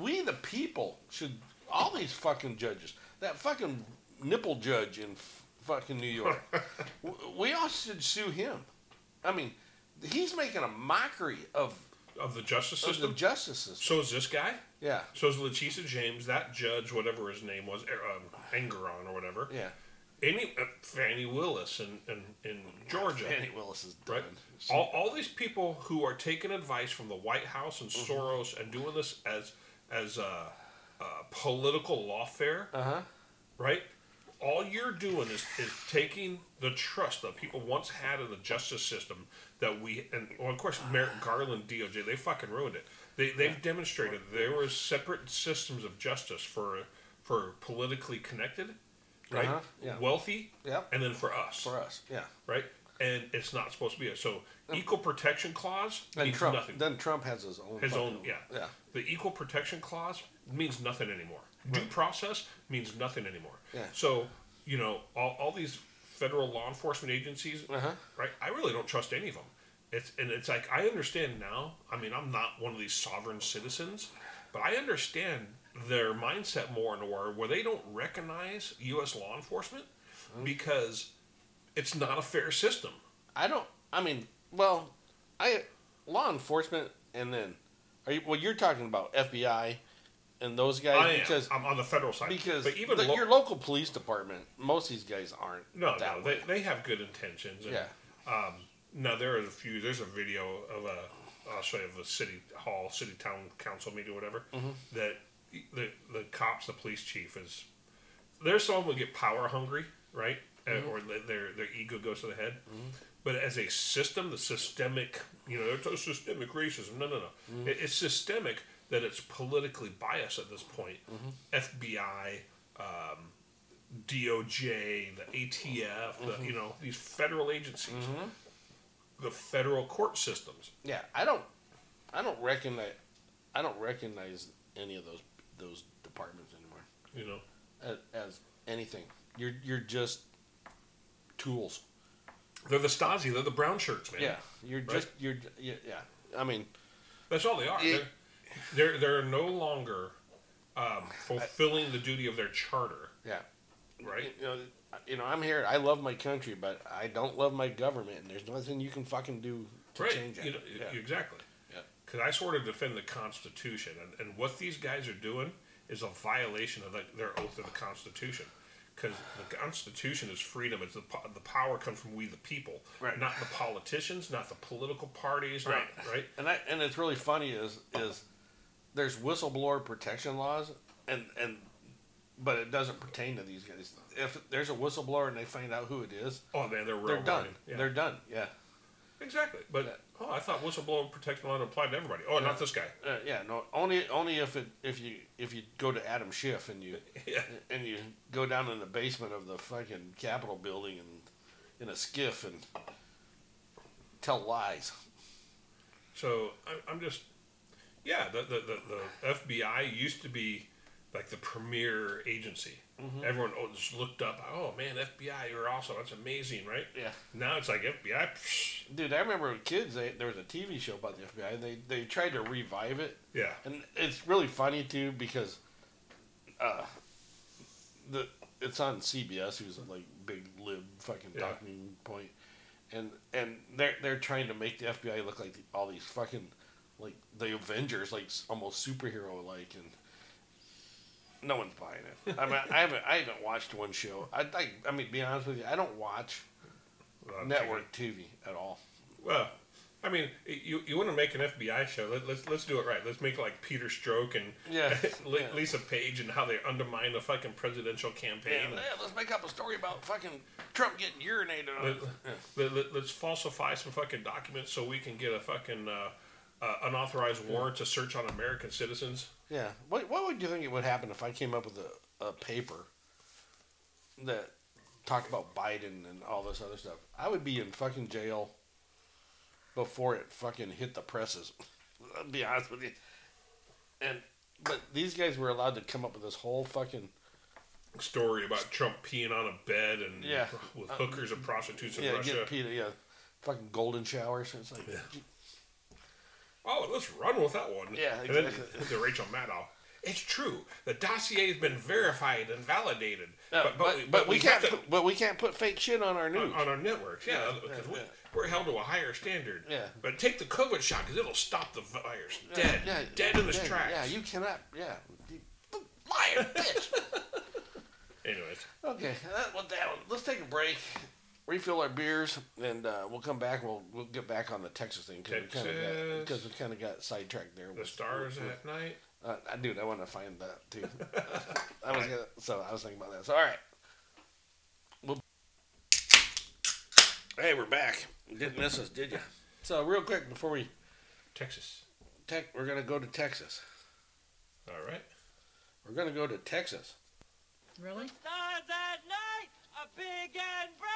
we the people should all these fucking judges. That fucking nipple judge in f- fucking New York. We all should sue him. I mean, he's making a mockery of of the justice of system. the justice system. so is this guy. Yeah, So is Letitia James, that judge, whatever his name was, er, um, or whatever. yeah. Any uh, Fani Willis in, in, in Georgia. Fani Willis is done. Right. All, all these people who are taking advice from the White House and Mm-hmm. Soros and doing this as as a, a political lawfare, Uh huh. right? All you're doing is, is taking the trust that people once had in the justice system that we and well, of course Merrick Garland DOJ they fucking ruined it. They they've demonstrated there was separate systems of justice for for politically connected, right? Uh-huh, yeah. Wealthy, Yep. and then for us, For us, yeah. right? And it's not supposed to be a so equal protection clause Then means Trump. nothing. Then Trump has his own. His own, yeah. Yeah. The equal protection clause means nothing anymore. Due process means nothing anymore. Yeah. So, you know, all, all these federal law enforcement agencies, Uh-huh. right? I really don't trust any of them. It's and it's like I understand now. I mean, I'm not one of these sovereign citizens, but I understand their mindset more and more where they don't recognize U.S. law enforcement Mm-hmm. because it's not a fair system. I don't. I mean, well, I law enforcement, and then are you? Well, you're talking about FBI and those guys I am. because I'm on the federal side because but even the- lo- your local police department, most of these guys aren't. No, no, way. they, they have good intentions. And, Yeah. Um, no, there are a few. There's a video of a, I'll show you of a city hall, city town council meeting, whatever. Mm-hmm. That the the cops, the police chief is. There's some who get power hungry, right? Mm-hmm. or their their ego goes to the head. But as a system, the systemic, you know, it's a systemic racism. No, no, no. Mm-hmm. It, it's systemic that it's politically biased at this point. Mm-hmm. FBI, um, DOJ, the ATF, Mm-hmm. the, you know, these federal agencies, the federal court systems. Yeah, I don't. I don't recognize. I don't recognize any of those those departments anymore You know, as, as anything. You're you're just tools. they're the Stasi, they're the brown shirts, man. Yeah, you're Right. just you're yeah. yeah. I mean, That's all they are. It- they're, they're they're no longer um, fulfilling the duty of their charter, yeah. right? You know, you know, I'm here. I love my country, but I don't love my government, and there's nothing you can fucking do to right. change it. You know, yeah. Exactly. Because I sort of defend the Constitution, and, and what these guys are doing is a violation of the, their oath of the Constitution. Because the Constitution is freedom. It's the, the power comes from we the people, Right. not the politicians, not the political parties, Right. not, right? And I, and it's really funny is is there's whistleblower protection laws and and but it doesn't pertain to these guys. If there's a whistleblower and they find out who it is, Oh man, they're real they're done. Yeah. They're done. Yeah. Exactly. But oh, I thought whistleblower protection law applied to everybody. Oh, not this guy. Uh, yeah, no, only only if it if you if you go to Adam Schiff and you Yeah. and you go down in the basement of the fucking Capitol building and in a SCIF and tell lies. So I'm just, yeah, the, the, the, the FBI used to be like the premier agency. Mm-hmm. Everyone just looked up, oh man, FBI, you're awesome. That's amazing, right? Yeah. Now it's like FBI. Psh, Dude, I remember with kids. They, there was a TV show about the FBI. They they tried to revive it, yeah. and it's really funny too because, uh, the it's on CBS, who's a like big lib fucking Yeah. talking point, and and they're they're trying to make the FBI look like the, all these fucking like the Avengers, like almost superhero like, and no one's buying it. I mean, I haven't I haven't watched one show. I I, I mean, be honest with you, I don't watch Uh, network TV at all. Well, I mean, you, you want to make an FBI show? Let, let's let's do it right. Let's make like Peter Strzok and Yeah. Yeah. Lisa Page and how they undermine the fucking presidential campaign. Yeah, yeah, let's make up a story about fucking Trump getting urinated on. Let, let, us falsify some fucking documents so we can get a fucking uh, uh, unauthorized warrant to search on American citizens. Yeah. What What would you think it would happen if I came up with a, a paper that talked about Biden and all this other stuff? I would be in fucking jail before it fucking hit the presses. I'll be honest with you. And but these guys were allowed to come up with this whole fucking Story about Trump peeing on a bed and Yeah. with Uh, hookers and prostitutes in yeah, Russia. get Peter, yeah, fucking golden showers. It's like Oh, let's run with that one. Yeah, And then exactly. the Rachel Maddow. It's true. The dossier has been verified and validated. No, but, but, but, we, have can't. to- put, but we can't put fake shit on our on, news. on our networks. Yeah, because yeah, we, yeah. we're held to a higher standard. Yeah. But take the COVID shot because it'll stop the virus dead, yeah, dead in its tracks. Yeah, you cannot. Yeah, You- liar, bitch. Anyways, okay, that, well, that, let's take a break, refill our beers, and uh, we'll come back. and We'll we'll get back on the Texas thing because we kind of because we kind of got sidetracked there. the with- stars with- at night. Uh, I dude, I want to find that too. I was gonna, so I was thinking about that. So all right, we'll, hey, we're back. You didn't miss us, did you? So real quick before we Texas. tech, we're gonna go to Texas. All right. We're gonna go to Texas. Really? Stars at night, a big and bright.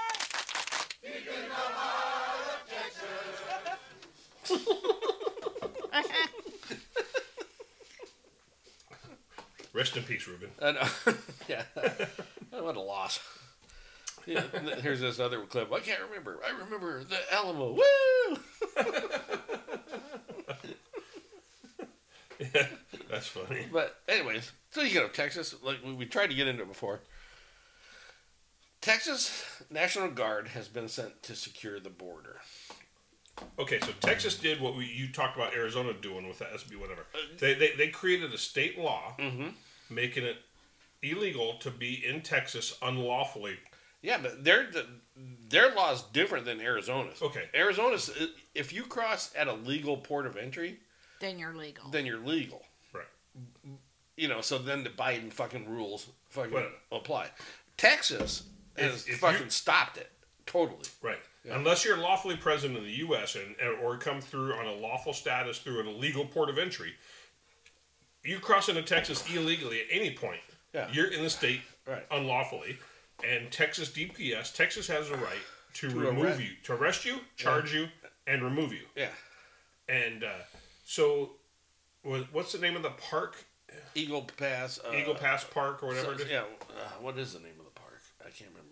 Rest in peace, Ruben. I know. yeah. what a loss. Yeah, here's this other clip. I can't remember. I remember the Alamo. Woo! yeah, that's funny. But anyways, speaking of Texas, like we, we tried to get into it before. Texas National Guard has been sent to secure the border. Okay, so Texas did what we you talked about Arizona doing with the SB whatever. Uh, They, they, they created a state law Mm-hmm. making it illegal to be in Texas unlawfully. Yeah, but their their law is different than Arizona's. Okay. Arizona's if you cross at a legal port of entry, Then you're legal. then you're legal. Right. You know, so then the Biden fucking rules fucking Well- apply. Texas If- if fucking stopped it totally. Right. Yeah. Unless you're lawfully present in the U.S. and or come through on a lawful status through an illegal port of entry, you cross into Texas illegally at any point. Yeah. You're in the state Right. unlawfully, and Texas DPS, Texas has a right to, To remove arrest- you, to arrest you, charge you, and remove you. Yeah. And uh, so, what's the name of the park? Eagle Pass. Uh, Eagle Pass Park or whatever so- it is. yeah. Uh, what is the name of the park? I can't remember.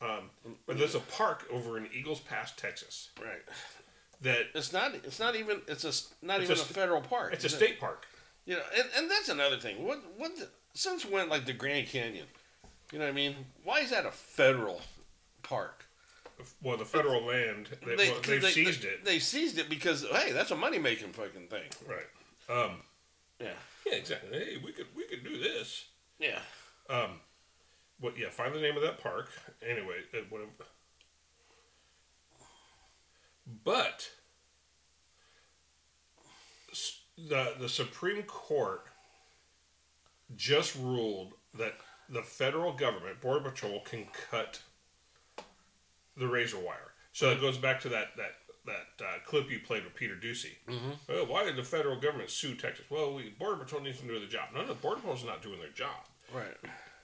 Um, but there's a park over in Eagles Pass, Texas, Right. that It's not. It's not even. It's a. Not It's even a a, federal park. it's a is it? state park. You know, and, and that's another thing. What what the, since when like the Grand Canyon? You know what I mean? Why is that a federal park? Well, the federal land, they, They, well, they've they- seized they- it. They seized it because hey, that's a money making fucking thing. Right. Um, Yeah. yeah, exactly. Hey, we could we could do this. Yeah. Um, what? Yeah, find the name of that park. Anyway, but the the Supreme Court just ruled that the federal government, Border Patrol, can cut the razor wire. So it goes back to that that that uh, clip you played with Peter Doocy. Mm-hmm. Well, why did the federal government sue Texas? Well, we, Border Patrol needs to do their job. No, no, Border Patrol's not doing their job. Right.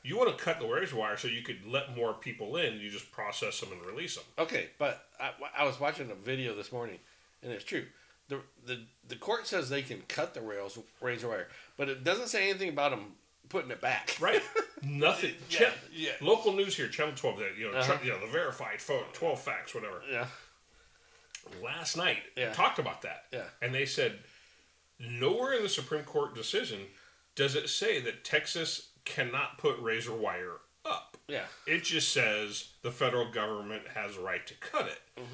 You want to cut the razor wire so you could let more people in. You just process them and release them. Okay, but I, I was watching a video this morning, and it's true. The, the the court says they can cut the rails razor wire, but it doesn't say anything about them putting it back. Right? Nothing. Yeah, yeah. Local news here, Channel 12, that, you know, Uh-huh. you know, the verified photo, 12 facts, whatever. Yeah. Last night, Yeah. talked about that. Yeah. And they said, nowhere in the Supreme Court decision does it say that Texas cannot put razor wire up. Yeah. It just says the federal government has a right to cut it.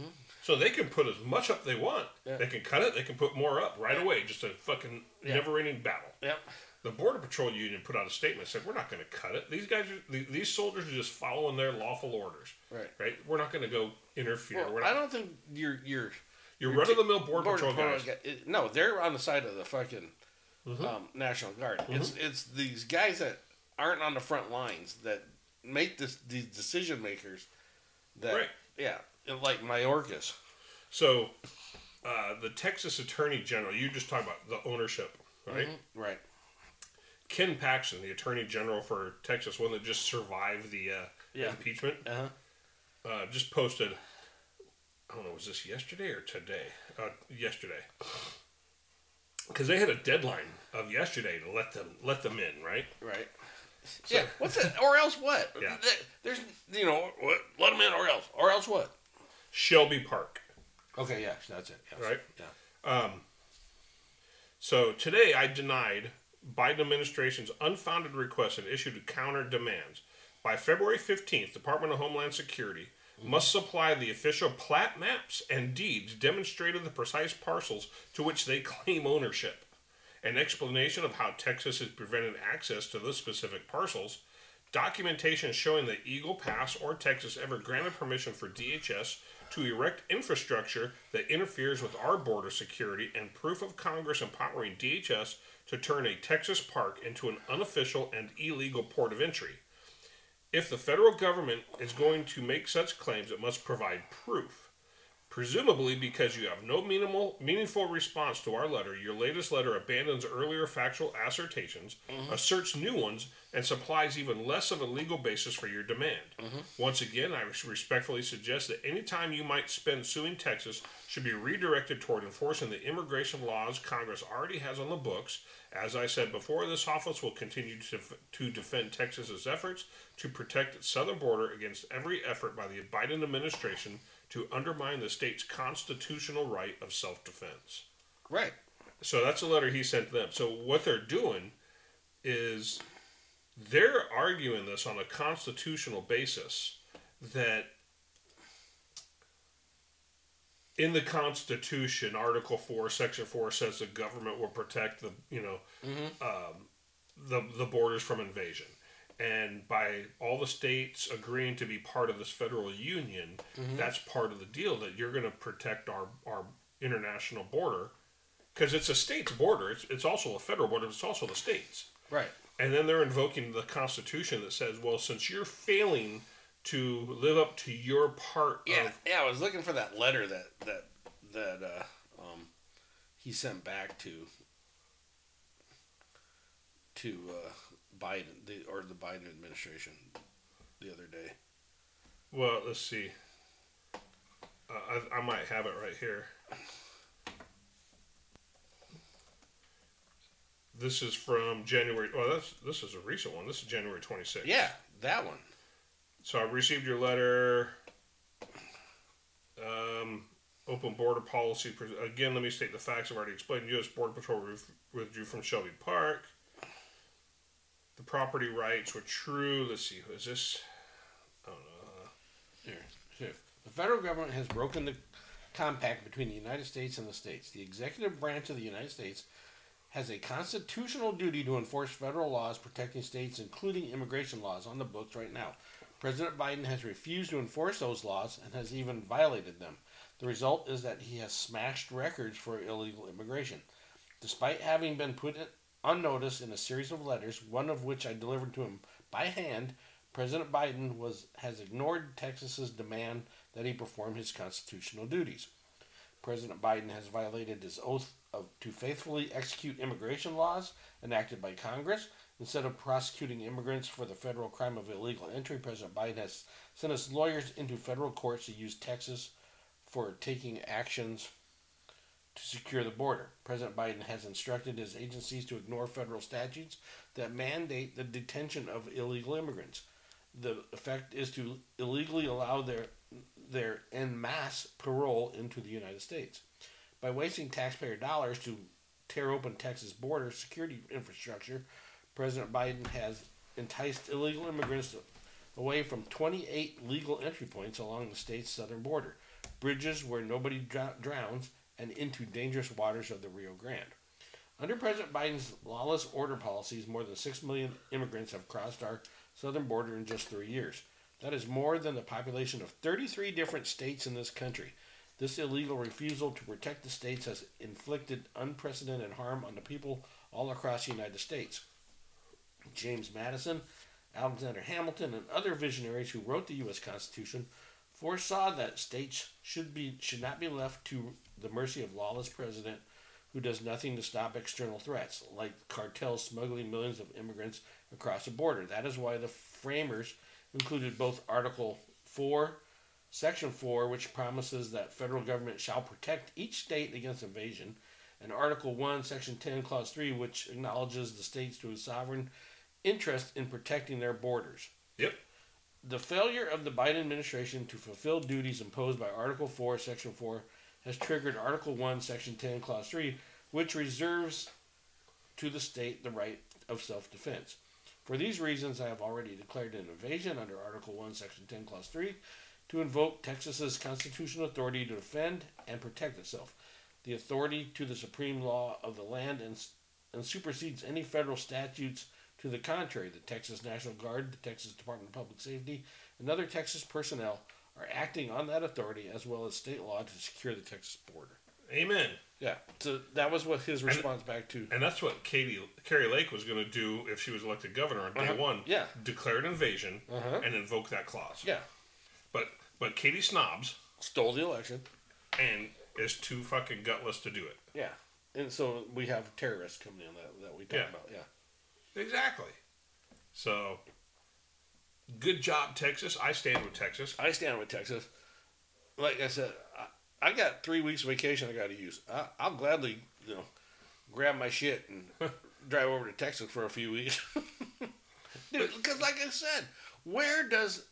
So they can put as much up they want. Mm-hmm. Yeah. They can cut it. They can put more up right away. Just a fucking Yeah. never-ending battle. Yep. The Border Patrol Union put out a statement said we're not going to cut it. These guys, are, these soldiers are just following their lawful orders. Right. Right. We're not going to go interfere. Well, we're I don't think you're you're Your you're run-of-the-mill t- Border Patrol guys. guy- it- no, they're on the side of the fucking Mm-hmm. um, National Guard. It's it's these guys that aren't on the front lines that make this these decision makers. That Right. yeah, like Mayorkas. So, uh, the Texas Attorney General, you just talked about the ownership, right? Mm-hmm. Right. Ken Paxton, the Attorney General for Texas, one that just survived the uh, Yeah. impeachment, Uh-huh. uh, just posted. I don't know, was this yesterday or today? Uh, yesterday, because they had a deadline of yesterday to let them let them in, right? Right. Yeah. What's it? Or else what? Yeah. There's you know what? Let them in or else or else what? Shelby Park, Okay. Yeah. That's it. Yes. right? Yeah. Um, so today I denied Biden administration's unfounded requests and issued counter demands. By February 15th, Department of Homeland Security must supply the official plat maps and deeds demonstrating the precise parcels to which they claim ownership, an explanation of how Texas has prevented access to those specific parcels, documentation showing that Eagle Pass or Texas ever granted permission for DHS to erect infrastructure that interferes with our border security, and proof of Congress empowering DHS to turn a Texas park into an unofficial and illegal port of entry. If the federal government is going to make such claims, it must provide proof. Presumably, because you have no minimal, meaningful response to our letter, your latest letter abandons earlier factual assertions, mm-hmm. asserts new ones, and supplies even less of a legal basis for your demand. Mm-hmm. Once again, I respectfully suggest that any time you might spend suing Texas should be redirected toward enforcing the immigration laws Congress already has on the books. As I said before, this office will continue to, to defend Texas's efforts to protect its southern border against every effort by the Biden administration to undermine the state's constitutional right of self-defense. Right. So that's a letter he sent them. So what they're doing is they're arguing this on a constitutional basis that in the Constitution, Article Four, Section Four says the government will protect the you know um, the the borders from invasion, and by all the states agreeing to be part of this federal union, Mhm. that's part of the deal that you're going to protect our our international border because it's a state's border. It's it's also a federal border. It's also the states. Right. And then they're invoking the Constitution that says, well, since you're failing to live up to your part Yeah, of yeah. I was looking for that letter that that that uh, um, he sent back to to uh, Biden the, or the Biden administration the other day. Well, let's see. Uh, I, I might have it right here. This is from January. Oh, that's this is a recent one. This is January 26th. Yeah, that one. So I received your letter. Um, open border policy. Again, let me state the facts I've already explained. U.S. Border Patrol withdrew from Shelby Park. The property rights were true. Let's see. Who is this? I don't know. Here, here. The federal government has broken the compact between the United States and the states. The executive branch of the United States has a constitutional duty to enforce federal laws protecting states, including immigration laws, on the books right now. President Biden has refused to enforce those laws and has even violated them. The result is that he has smashed records for illegal immigration. Despite having been put on notice in a series of letters, one of which I delivered to him by hand, President Biden was has ignored Texas's demand that he perform his constitutional duties. President Biden has violated his oath of to faithfully execute immigration laws enacted by Congress. Instead of prosecuting immigrants for the federal crime of illegal entry, President Biden has sent his lawyers into federal courts to use Texas for taking actions to secure the border. President Biden has instructed his agencies to ignore federal statutes that mandate the detention of illegal immigrants. The effect is to illegally allow their their en masse parole into the United States. By wasting taxpayer dollars to tear open Texas border security infrastructure, President Biden has enticed illegal immigrants away from 28 legal entry points along the state's southern border, bridges where nobody drowns, and into dangerous waters of the Rio Grande. Under President Biden's lawless order policies, more than 6 million immigrants have crossed our southern border in just three years. That is more than the population of 33 different states in this country. This illegal refusal to protect the states has inflicted unprecedented harm on the people all across the United States. James Madison, Alexander Hamilton, and other visionaries who wrote the U.S. Constitution foresaw that states should be should not be left to the mercy of lawless president who does nothing to stop external threats, like cartels smuggling millions of immigrants across the border. That is why the framers included both Article 4, Section 4, which promises that federal government shall protect each state against invasion, and Article 1, Section 10, Clause 3, which acknowledges the states to a sovereign interest in protecting their borders. Yep. The failure of the Biden administration to fulfill duties imposed by Article 4, Section 4 has triggered Article 1, Section 10, Clause 3, which reserves to the state the right of self defense. For these reasons, I have already declared an invasion under Article 1, Section 10, Clause 3 to invoke Texas's constitutional authority to defend and protect itself, the authority to the supreme law of the land, and, and supersedes any federal statutes to the contrary. The Texas National Guard, the Texas Department of Public Safety, and other Texas personnel are acting on that authority as well as state law to secure the Texas border. Amen. Yeah, so that was what his response back to. And that's what Katie Kari Lake was going to do if she was elected governor on day Uh-huh. one. Yeah. declare an invasion Uh-huh. and invoke that clause. Yeah, But but Katie snobs stole the election. and is too fucking gutless to do it. Yeah, and so we have terrorists coming in that, that we talk Yeah. about. Yeah, Exactly. So good job, Texas. I stand with Texas. I stand with Texas. Like I said, I, I got three weeks of vacation I got to use. I, I'll gladly, you know, grab my shit and drive over to Texas for a few weeks. Dude, because like I said, where does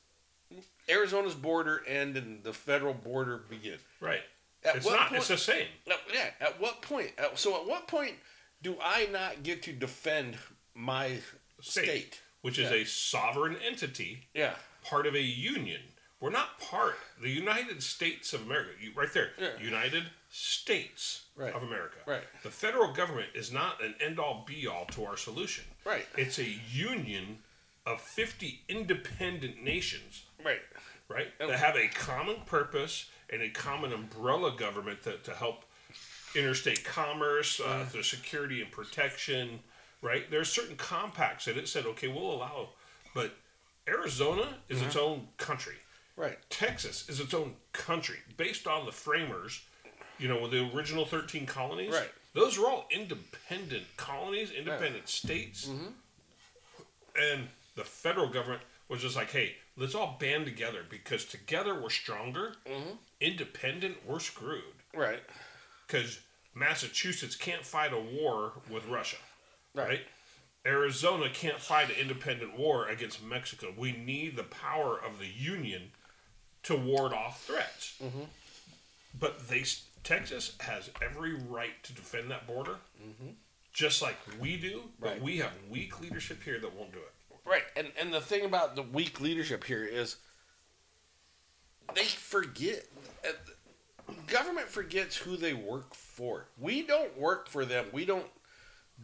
Arizona's border end and the federal border begin? Right. At it's not. point- It's the same. Uh, yeah. At what point? uh, So at what point do I not get to defend my State, state? which is Yeah. a sovereign entity, Yeah. part of a union. We're not part. The United States of America, you, right there. Yeah. United States Right. of America. Right. The federal government is not an end all be all to our solution. Right. It's a union of 50 independent nations, Right. right? Oh. That have a common purpose and a common umbrella government to, to help interstate commerce, uh, the security and protection, right? There's certain compacts that it said, okay, we'll allow, but Arizona is its mm-hmm. own country. Right. Texas is its own country based on the framers, you know, with the original 13 colonies. Right. Those are all independent colonies, independent states. Mm-hmm. And the federal government was just like, hey, let's all band together because together we're stronger. Mm-hmm. Independent, we're screwed. Right. Because Massachusetts can't fight a war with Russia. Right. right? Arizona can't fight an independent war against Mexico. We need the power of the Union to ward off threats. Mm-hmm. But they, Texas has every right to defend that border, just like we do. But Mm-hmm. Right. we have weak leadership here that won't do it. Right. And and the thing about the weak leadership here is they forget uh, government forgets who they work for. We don't work for them. We don't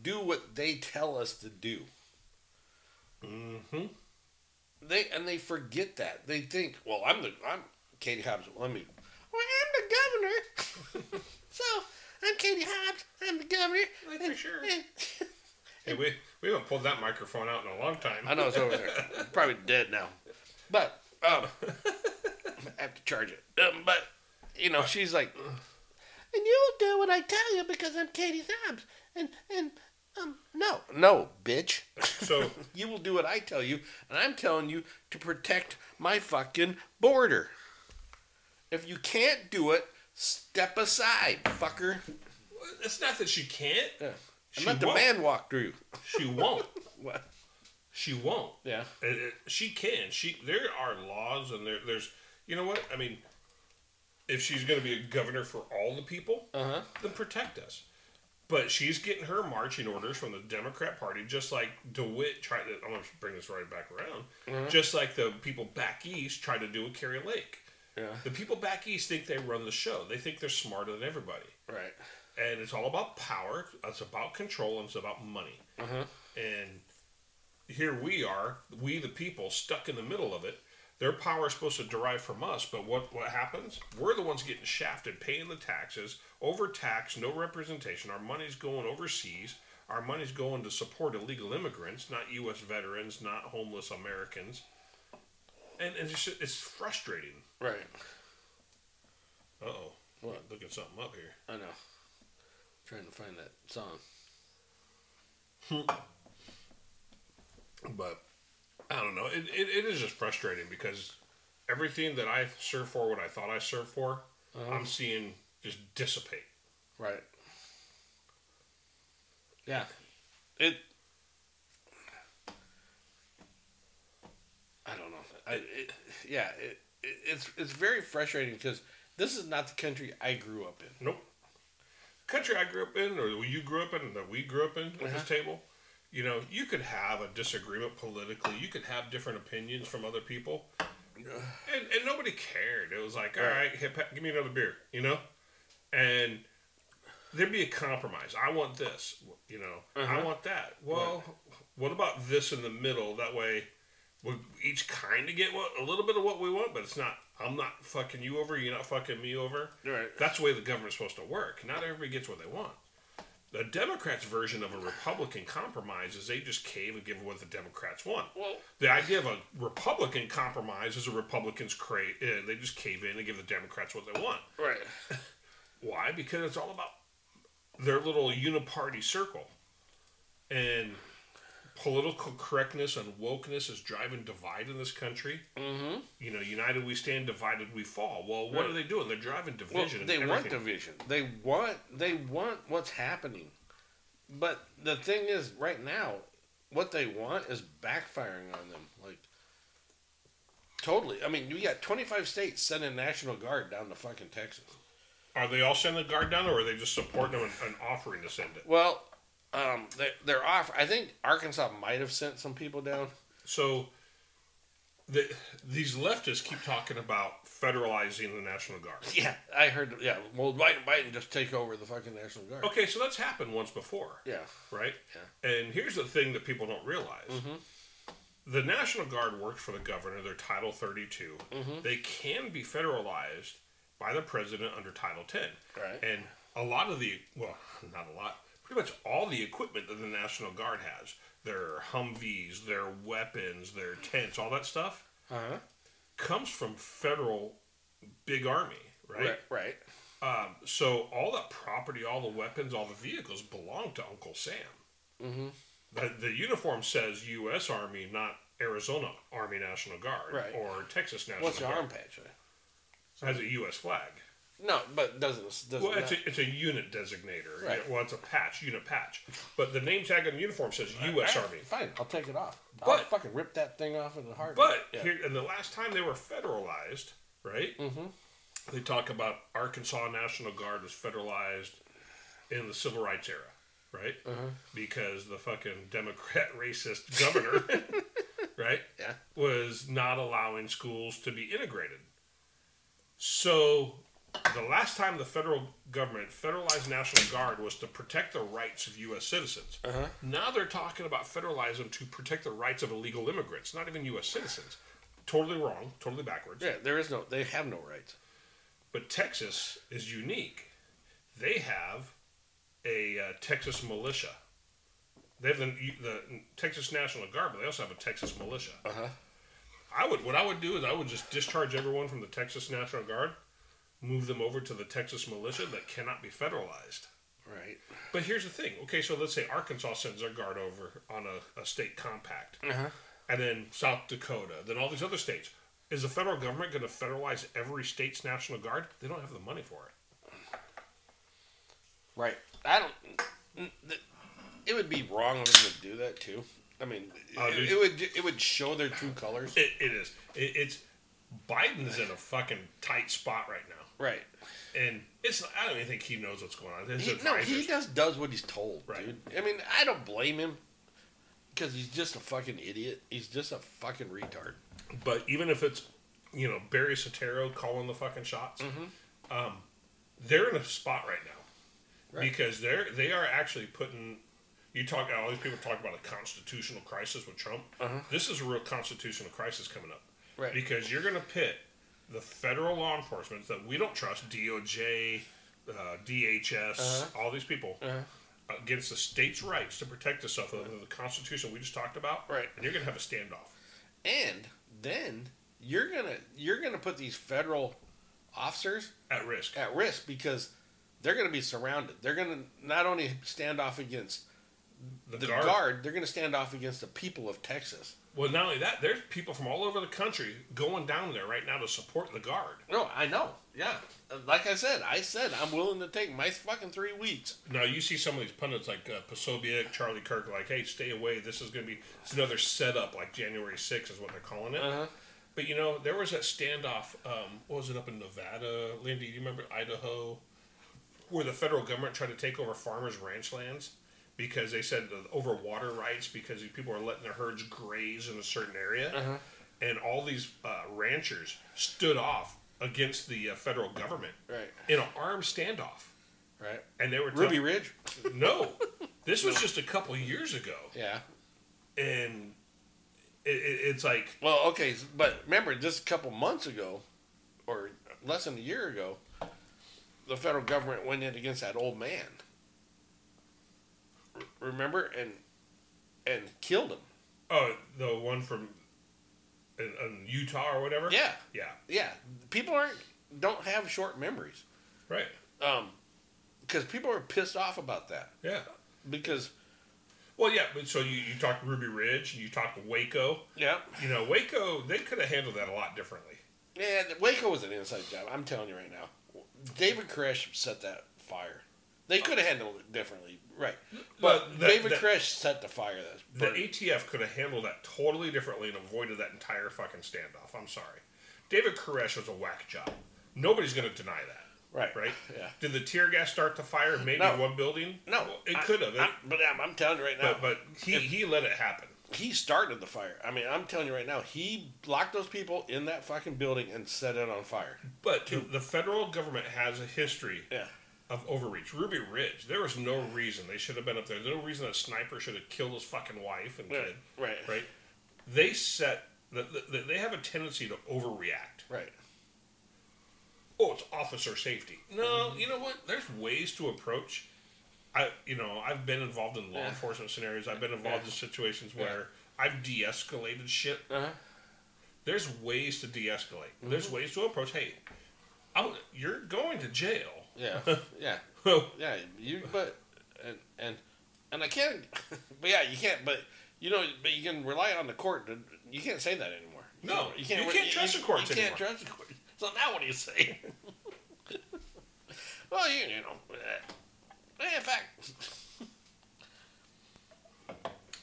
do what they tell us to do. Mm-hmm. They and they forget that. They think, well, I'm the I'm Katie Hobbs. Let me. Well, I'm the governor. so I'm Katie Hobbs. I'm the governor. Like, for sure. and- Hey, we we haven't pulled that microphone out in a long time. I know it's over there. Probably dead now. But um, I have to charge it. Um, but you know, she's like, and you will do what I tell you because I'm Katie Hobbs. And and um, no, no, bitch. So you will do what I tell you, and I'm telling you to protect my fucking border. If you can't do it, step aside, fucker. it's not that she can't. Yeah. She let the won't. man walk through. She won't. What? She won't. Yeah. It- it- she can. She there are laws and there there's you know what I mean. If she's going to be a governor for all the people, Uh huh. then protect us. But she's getting her marching orders from the Democrat Party, just like DeWitt tried to. I'm going to bring this right back around. Mhm. Just like the people back east tried to do with Kari Lake. Yeah. The people back east think they run the show. They think they're smarter than everybody. Right. And it's all about power. It's about control. And it's about money. Huh. And here we are, we the people, stuck in the middle of it. Their power is supposed to derive from us, but what, what happens? We're the ones getting shafted, paying the taxes, overtaxed, no representation. Our money's going overseas. Our money's going to support illegal immigrants, not U.S. veterans, not homeless Americans. And, and it's, just, it's frustrating. Right. Uh oh. What? Looking something up here. I know. trying to find that song. But I don't know. It, it, it is just frustrating because everything that I serve for, what I thought I served for, I'm seeing just dissipate. Right. Yeah. It. I don't know. I, it, yeah. It, it, it's it's very frustrating because this is not the country I grew up in. Nope. country I grew up in, or you grew up in, that we grew up in at Uh-huh. this table, you know, you could have a disagreement politically. You could have different opinions from other people, and, and nobody cared. It was like, all Right. right, hip, give me another beer, you know, and there'd be a compromise. I want this, you know, I Uh-huh. want that. Well, what about this in the middle? That way, we each kind of get what a little bit of what we want, but it's not. I'm not fucking you over. You're not fucking me over. Right. That's the way the government's supposed to work. Not everybody gets what they want. The Democrats' version of a Republican compromise is they just cave and give what the Democrats want. Well, The idea of a Republican compromise is a Republicans crave. Uh, they just cave in and give the Democrats what they want. right. Why? Because it's all about their little uniparty circle. And political correctness and wokeness is driving divide in this country. Mm-hmm. You know, united we stand, divided we fall. Well, what Right. are they doing? They're driving Well, division. and they want division. They want they want what's happening. But the thing is, right now, what they want is backfiring on them. Like totally. I mean, you got twenty five states sending National Guard down to fucking Texas. Are they all sending the guard down, or are they just supporting them and, and offering to send it? Well, um, they, they're off. I think Arkansas might have sent some people down. So, the, these leftists keep talking about federalizing the National Guard. Yeah, I heard. Yeah, well, Biden, Biden just take over the fucking National Guard. Okay, so that's happened once before. Yeah. right? Yeah. And here's the thing that people don't realize. Mm-hmm. The National Guard works for the governor, they're Title 32. Mhm. They can be federalized by the president under Title 10. Right. And a lot of the, well, not a lot, pretty much all the equipment that the National Guard has, their Humvees, their weapons, their tents, all that stuff, Uh-huh. comes from federal big army, right? Right. Um, so all that property, all the weapons, all the vehicles belong to Uncle Sam. Mm-hmm. The, the uniform says U.S. Army, not Arizona Army National Guard Right. or Texas National What's your Guard. arm patch? It has a U.S. flag. No, but doesn't doesn't. Well, it's a, it's a unit designator. Right. Well, it's a patch, unit patch. But the name tag on the uniform says U.S. Army. Fine, I'll take it off. I'll But- fucking rip that thing off in the heart. But yeah. here, and the last time they were federalized, right? Mm-hmm. They talk about Arkansas National Guard was federalized in the civil rights era, right? Uh-huh. Because the fucking Democrat racist governor, right? Yeah. Was not allowing schools to be integrated. So the last time the federal government federalized National Guard was to protect the rights of U.S. citizens. Uh-huh. Now they're talking about federalizing them to protect the rights of illegal immigrants, not even U.S. citizens. Totally wrong, totally backwards. Yeah, there is no. They have no rights. But Texas is unique. They have a uh, Texas militia. They have the, the Texas National Guard, but they also have a Texas militia. Uh huh. I would what I would do is I would just discharge everyone from the Texas National Guard, move them over to the Texas militia that cannot be federalized. Right. But here's the thing. Okay, so let's say Arkansas sends their guard over on a, a state compact, Uh-huh. and then South Dakota, then all these other states. Is the federal government going to federalize every state's National Guard? They don't have the money for it. Right. I don't. It would be wrong of them to do that too. I mean, Oh, it, it would it would show their true colors. It, it is. It, it's Biden's in a fucking tight spot right now, Right. and it's. I don't even think he knows what's going on. His He, no, he just does what he's told, Right. dude. I mean, I don't blame him because he's just a fucking idiot. He's just a fucking retard. But even if it's, you know, Barry Soetoro calling the fucking shots, um, they're in a spot right now Right. because they're they are actually putting. You talk. All these people talk about a constitutional crisis with Trump. Uh-huh. This is a real constitutional crisis coming up Right. because you're going to pit the federal law enforcement that we don't trust, DOJ, uh, DHS, Uh-huh. all these people. Uh-huh. Against the state's rights to protect itself under the Constitution we just talked about, Right. And you're gonna have a standoff. And then you're gonna you're gonna put these federal officers at risk. At risk because they're gonna be surrounded. They're gonna not only stand off against The the, guard. guard. they're gonna stand off against the people of Texas. Well, not only that, there's people from all over the country going down there right now to support the guard. No, I know. Yeah, like I said, I said I'm willing to take my fucking three weeks. Now you see some of these pundits like uh, Posobiec, Charlie Kirk, like, "Hey, stay away. This is going to be it's another setup, like January 6th is what they're calling it." Uh-huh. But you know, there was that standoff. Um, what was it up in Nevada, Lindy? Do you remember Idaho? where the federal government tried to take over farmers' ranch lands because they said over water rights because people are letting their herds graze in a certain area, Uh-huh. and all these uh, ranchers stood off against the uh, federal government Right. in an armed standoff, Right. and they were Ruby tell- Ridge. No, this was just a couple years ago, Yeah. and it, it, it's like Well, okay, but remember, just a couple months ago, or less than a year ago, the federal government went in against that old man. Remember, and and killed him. oh the one from in, in Utah or whatever. Yeah, yeah, yeah. People aren't don't have short memories. right, Um, because people are pissed off about that. yeah. Because Well, yeah, but so you, you talked Ruby Ridge and you talked Waco. yeah, You know, Waco, they could have handled that a lot differently. yeah, Waco was an inside job. I'm telling you right now. David Koresh set that fire. They could have handled it differently, right? But But that- David that- Koresh set the fire. That's The burned. ATF could have handled that totally differently and avoided that entire fucking standoff. I'm sorry. David Koresh was a whack job. Nobody's going to deny that. Right. Right? Yeah. Did the tear gas start the fire maybe No. one building? No, it could have. But I'm, I'm telling you right now. But, but he, he let it happen. he started the fire. I mean, I'm telling you right now, he locked those people in that fucking building and set it on fire. But the, the federal government has a history Yeah. Of overreach. Ruby Ridge, there was no reason they should have been up there. There's no reason a sniper should have killed his fucking wife and Right. kid. Right. Right? They set, the, the, they have a tendency to overreact. Right. oh, it's officer safety. No, you know what? There's ways to approach. I, you know, I've been involved in law Yeah. enforcement scenarios. I've been involved Yeah. in situations Yeah. where I've de-escalated shit. Uh-huh. There's ways to de-escalate. There's ways to approach. Hey, I'm, you're going to jail. Yeah. Yeah. Yeah. You but and and and I can't. But yeah, you can't. But you know, but you can rely on the court. To, you can't say that anymore. No, you can't You can't trust you, the courts You can't anymore. trust the court. So now what do you say? well, you you know. Uh, in fact,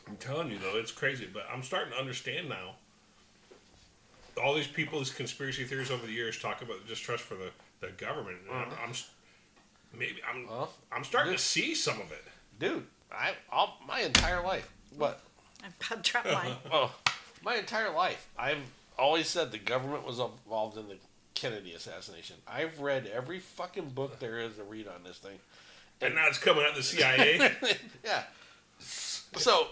I'm telling you though, it's crazy. But I'm starting to understand now. All these people, these conspiracy theories over the years, talk about distrust for the, the government. I'm, I'm s- maybe I'm Well, I'm starting to see some of it. dude, I all my entire life. What? I'm about to drop mine. Oh, my entire life, I've always said the government was involved in the Kennedy assassination. I've read every fucking book there is to read on this thing. And now it's coming out the CIA. yeah. So,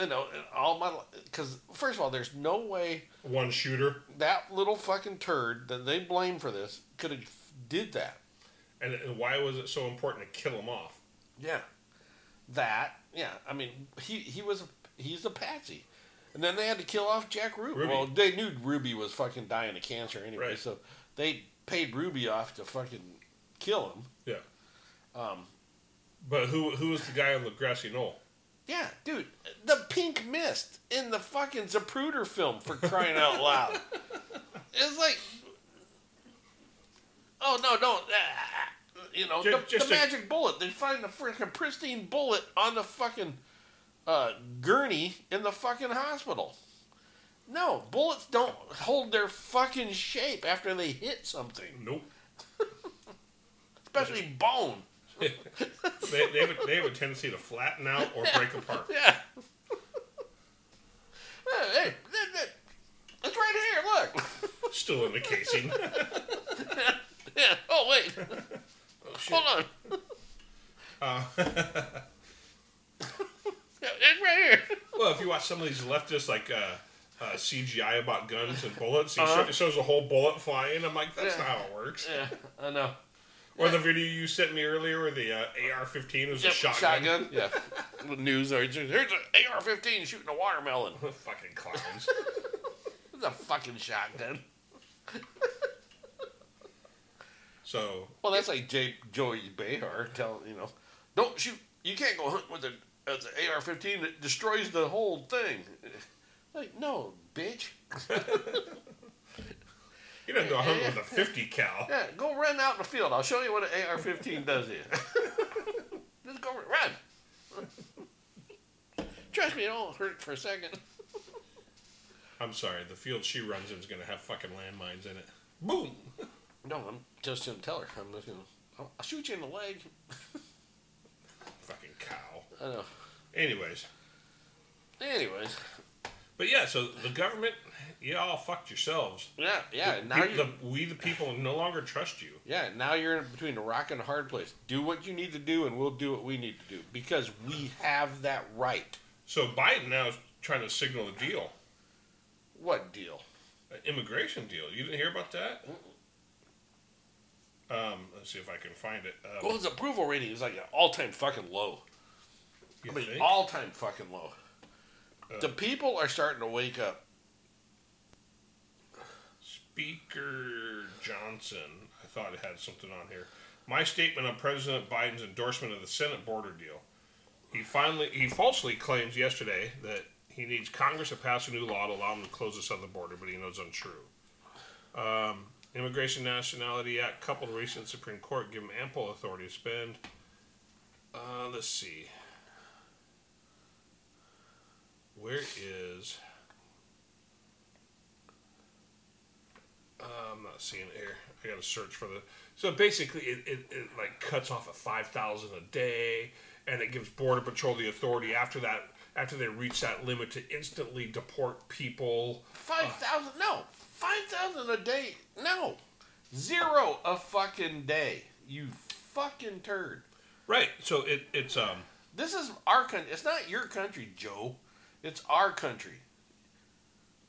you know, all my because first of all, there's no way One shooter. that little fucking turd that they blame for this could have did that. And, and why was it so important to kill him off? Yeah. That, yeah. I mean, he he was he's a patsy. And then they had to kill off Jack Ruby. Ruby. Well, they knew Ruby was fucking dying of cancer anyway, Right. so they paid Ruby off to fucking kill him. Yeah. Um, But who who was the guy on the grassy knoll? yeah, dude, the pink mist in the fucking Zapruder film for crying out loud. it's like, oh no, no, uh, you know, Ju- the, just the a- magic bullet. They find the freaking pristine bullet on the fucking uh, gurney in the fucking hospital. No, bullets don't hold their fucking shape after they hit something, Nope. especially bone. they, they, have a, they have a tendency to flatten out or break apart. Yeah. hey, hey, that- that- it's right here. Look. Still in the casing. Yeah. Oh wait. Oh, shit. Hold on. Uh, Yeah, it's right here. well, if you watch some of these leftists, like uh, uh, CGI about guns and bullets, he Uh-huh. show- shows a whole bullet flying. I'm like, that's Yeah. not how it works. Yeah, I know. Or the video you sent me earlier where the uh, AR-15 was Yep, a shotgun. Shotgun. Yeah. News are here's an AR-15 shooting a watermelon. Fucking clowns. It's a fucking shotgun. So Well, that's like J- Joey Behar telling you know, don't shoot. You can't go hunt with an as an AR-15 that destroys the whole thing. Like, no, bitch. you don't go hunt with a 50 cal. Yeah, go run out in the field. I'll show you what an AR-15 does here. Just go run. Trust me, it won't hurt for a second. I'm sorry, the field she runs in is going to have fucking landmines in it. Boom! No, I'm just gonna tell her. I'm just gonna. I'll, I'll shoot you in the leg. Fucking cow. I know. Anyways, Anyways, but yeah, so the government, you all fucked yourselves. yeah, yeah. The now you, the, we the people no longer trust you. yeah, now you're in between a rock and a hard place. Do what you need to do, and we'll do what we need to do because we have that right. So Biden now is trying to signal a deal, What deal? an immigration deal. You didn't hear about that? Um, let's see if I can find it. Um, Well, his approval rating is like an all-time fucking low. you I mean, think? all-time fucking low. Uh, the people are starting to wake up. Speaker Johnson, I thought it had something on here. My statement on President Biden's endorsement of the Senate border deal. He finally, he falsely claims yesterday that he needs Congress to pass a new law to allow him to close the southern border, but he knows untrue. Um, Immigration Nationality Act, coupled with recent Supreme Court, give him ample authority to spend. Uh, let's see. Where is? Uh, I'm not seeing it here. I got to search for the. So basically, it, it, it like cuts off at five thousand a day, and it gives Border Patrol the authority after that. After they reach that limit, to instantly deport people. Five thousand? No, five thousand a day? No, zero a fucking day. You fucking turd. Right. So it it's um. This is our country. It's not your country, Joe. It's our country.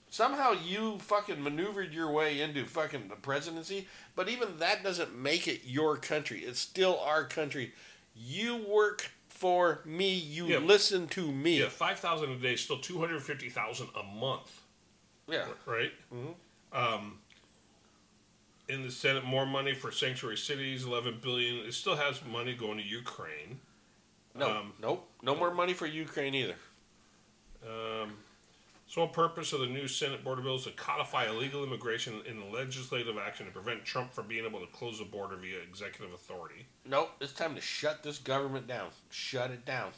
Somehow you fucking maneuvered your way into fucking the presidency, but even that doesn't make it your country. It's still our country. You work for me. You Yeah. listen to me. Yeah, five thousand a day, still two hundred fifty thousand a month. Yeah. Right. Mhm. Um. In the Senate, more money for sanctuary cities, eleven billion. It still has money going to Ukraine. No, Um, nope. No more money for Ukraine either. Um, sole purpose of the new Senate border bill is to codify illegal immigration in legislative action to prevent Trump from being able to close the border via executive authority. Nope. It's time to shut this government down. Shut it down.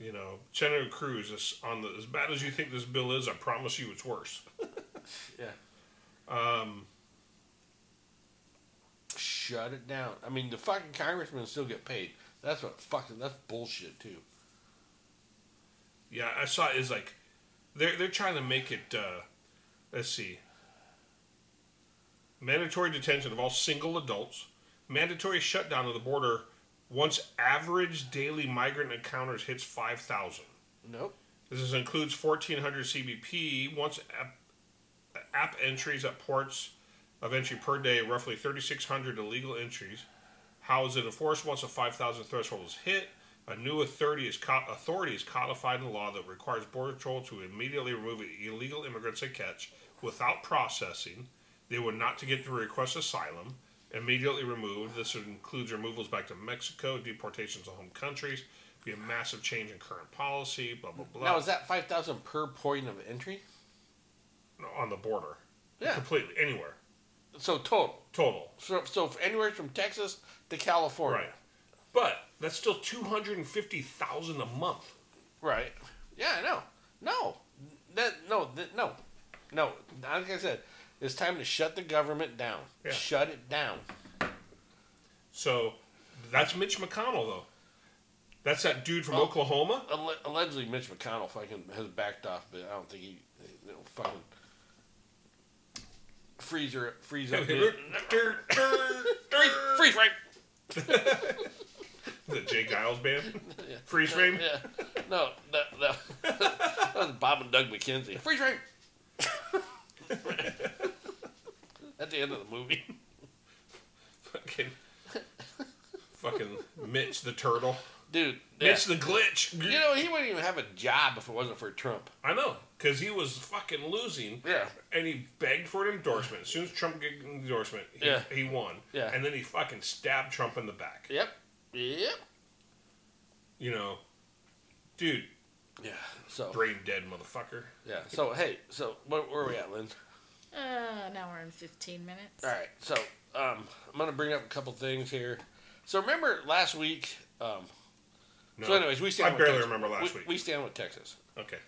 You know, Senator Cruz is on the as bad as you think this bill is. I promise you, it's worse. Yeah. Um, Shut it down. I mean, the fucking congressmen still get paid. That's what fucking. That's bullshit too. yeah, I saw it is like they're they're trying to make it. Uh, let's see. Mandatory detention of all single adults. Mandatory shutdown of the border once average daily migrant encounters hits five thousand. Nope. This is, includes 1,400 CBP, once app, app entries at ports of entry per day, roughly 3,600 illegal entries. How is it enforced once a 5,000 threshold is hit? A new authority is, co- authority is codified in the law that requires Border Patrol to immediately remove illegal immigrants they catch without processing. They were not to get to request asylum. Immediately removed. This includes removals back to Mexico, deportations to home countries. Be a massive change in current policy. Blah blah blah. Now is that five thousand per point of entry? on the border. Yeah. Completely. Anywhere. So total. Total. So so anywhere from Texas to California. Right. But that's still 250000 a month. Right. Yeah, I know. No. That no that, no. No. Like I said, it's time to shut the government down. Yeah. Shut it down. So that's Mitch McConnell, though. That's that dude from Oh. Oklahoma. Allegedly, Mitch McConnell fucking has backed off, but I don't think he, you know, fucking freezer freeze up. Freeze, freeze frame. the J. Geils band. Yeah. Freeze frame. Yeah. No, that, that, that was Bob and Doug McKenzie. Freeze frame. At the end of the movie. Fucking. Fucking Mitch the turtle. Dude. Mitch the glitch. You know, he wouldn't even have a job if it wasn't for Trump. I know, because he was fucking losing. Yeah. And he begged for an endorsement. As soon as Trump got an endorsement, he, Yeah. he won. Yeah. And then he fucking stabbed Trump in the back. Yep. Yep. You know, dude, Yeah. So. brain dead motherfucker. Yeah. So hey, so where, where are we at, Lynn? Uh, now we're in 15 minutes. All right. So um, I'm gonna bring up a couple things here. So remember last week. Um, So, No. anyways, we stand. I barely Texas. remember last we, week. We stand with Texas. Okay.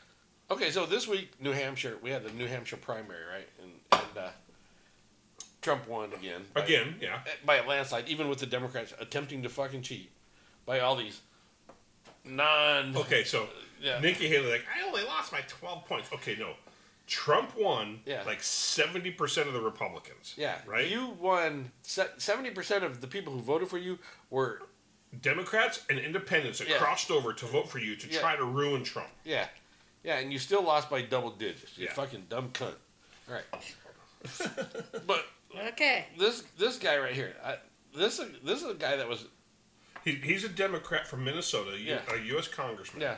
Okay, so this week, New Hampshire, we had the New Hampshire primary, right? And and uh, Trump won again. by- Again, yeah. By a landslide, even with the Democrats attempting to fucking cheat by all these non. Okay, so Yeah. Nikki Haley, like, I only lost by 12 points. Okay, no. Trump won Yeah. like 70% of the Republicans. Yeah, Right? You won seventy percent of the people who voted for you were Democrats and independents that Yeah. crossed over to vote for you to Yeah. try to ruin Trump. yeah, yeah, and you still lost by double digits. You Yeah. fucking dumb cunt. All right, but Okay. this this guy right here, I, this this is a guy that was He, he's a Democrat from Minnesota, a U- Yeah. a U.S. congressman. yeah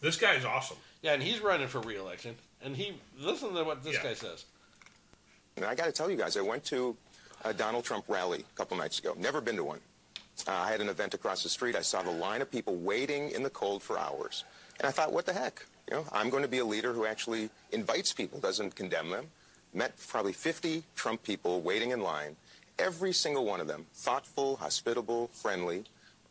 This guy is awesome. yeah, and he's running for re-election, and he listen to what this Yeah. guy says. And I got to tell you guys, I went to a Donald Trump rally a couple nights ago. Never been to one. Uh, I had an event across the street. I saw the line of people waiting in the cold for hours. And I thought, what the heck? You know, I'm going to be a leader who actually invites people, doesn't condemn them. Met probably 50 Trump people waiting in line. Every single one of them, thoughtful, hospitable, friendly.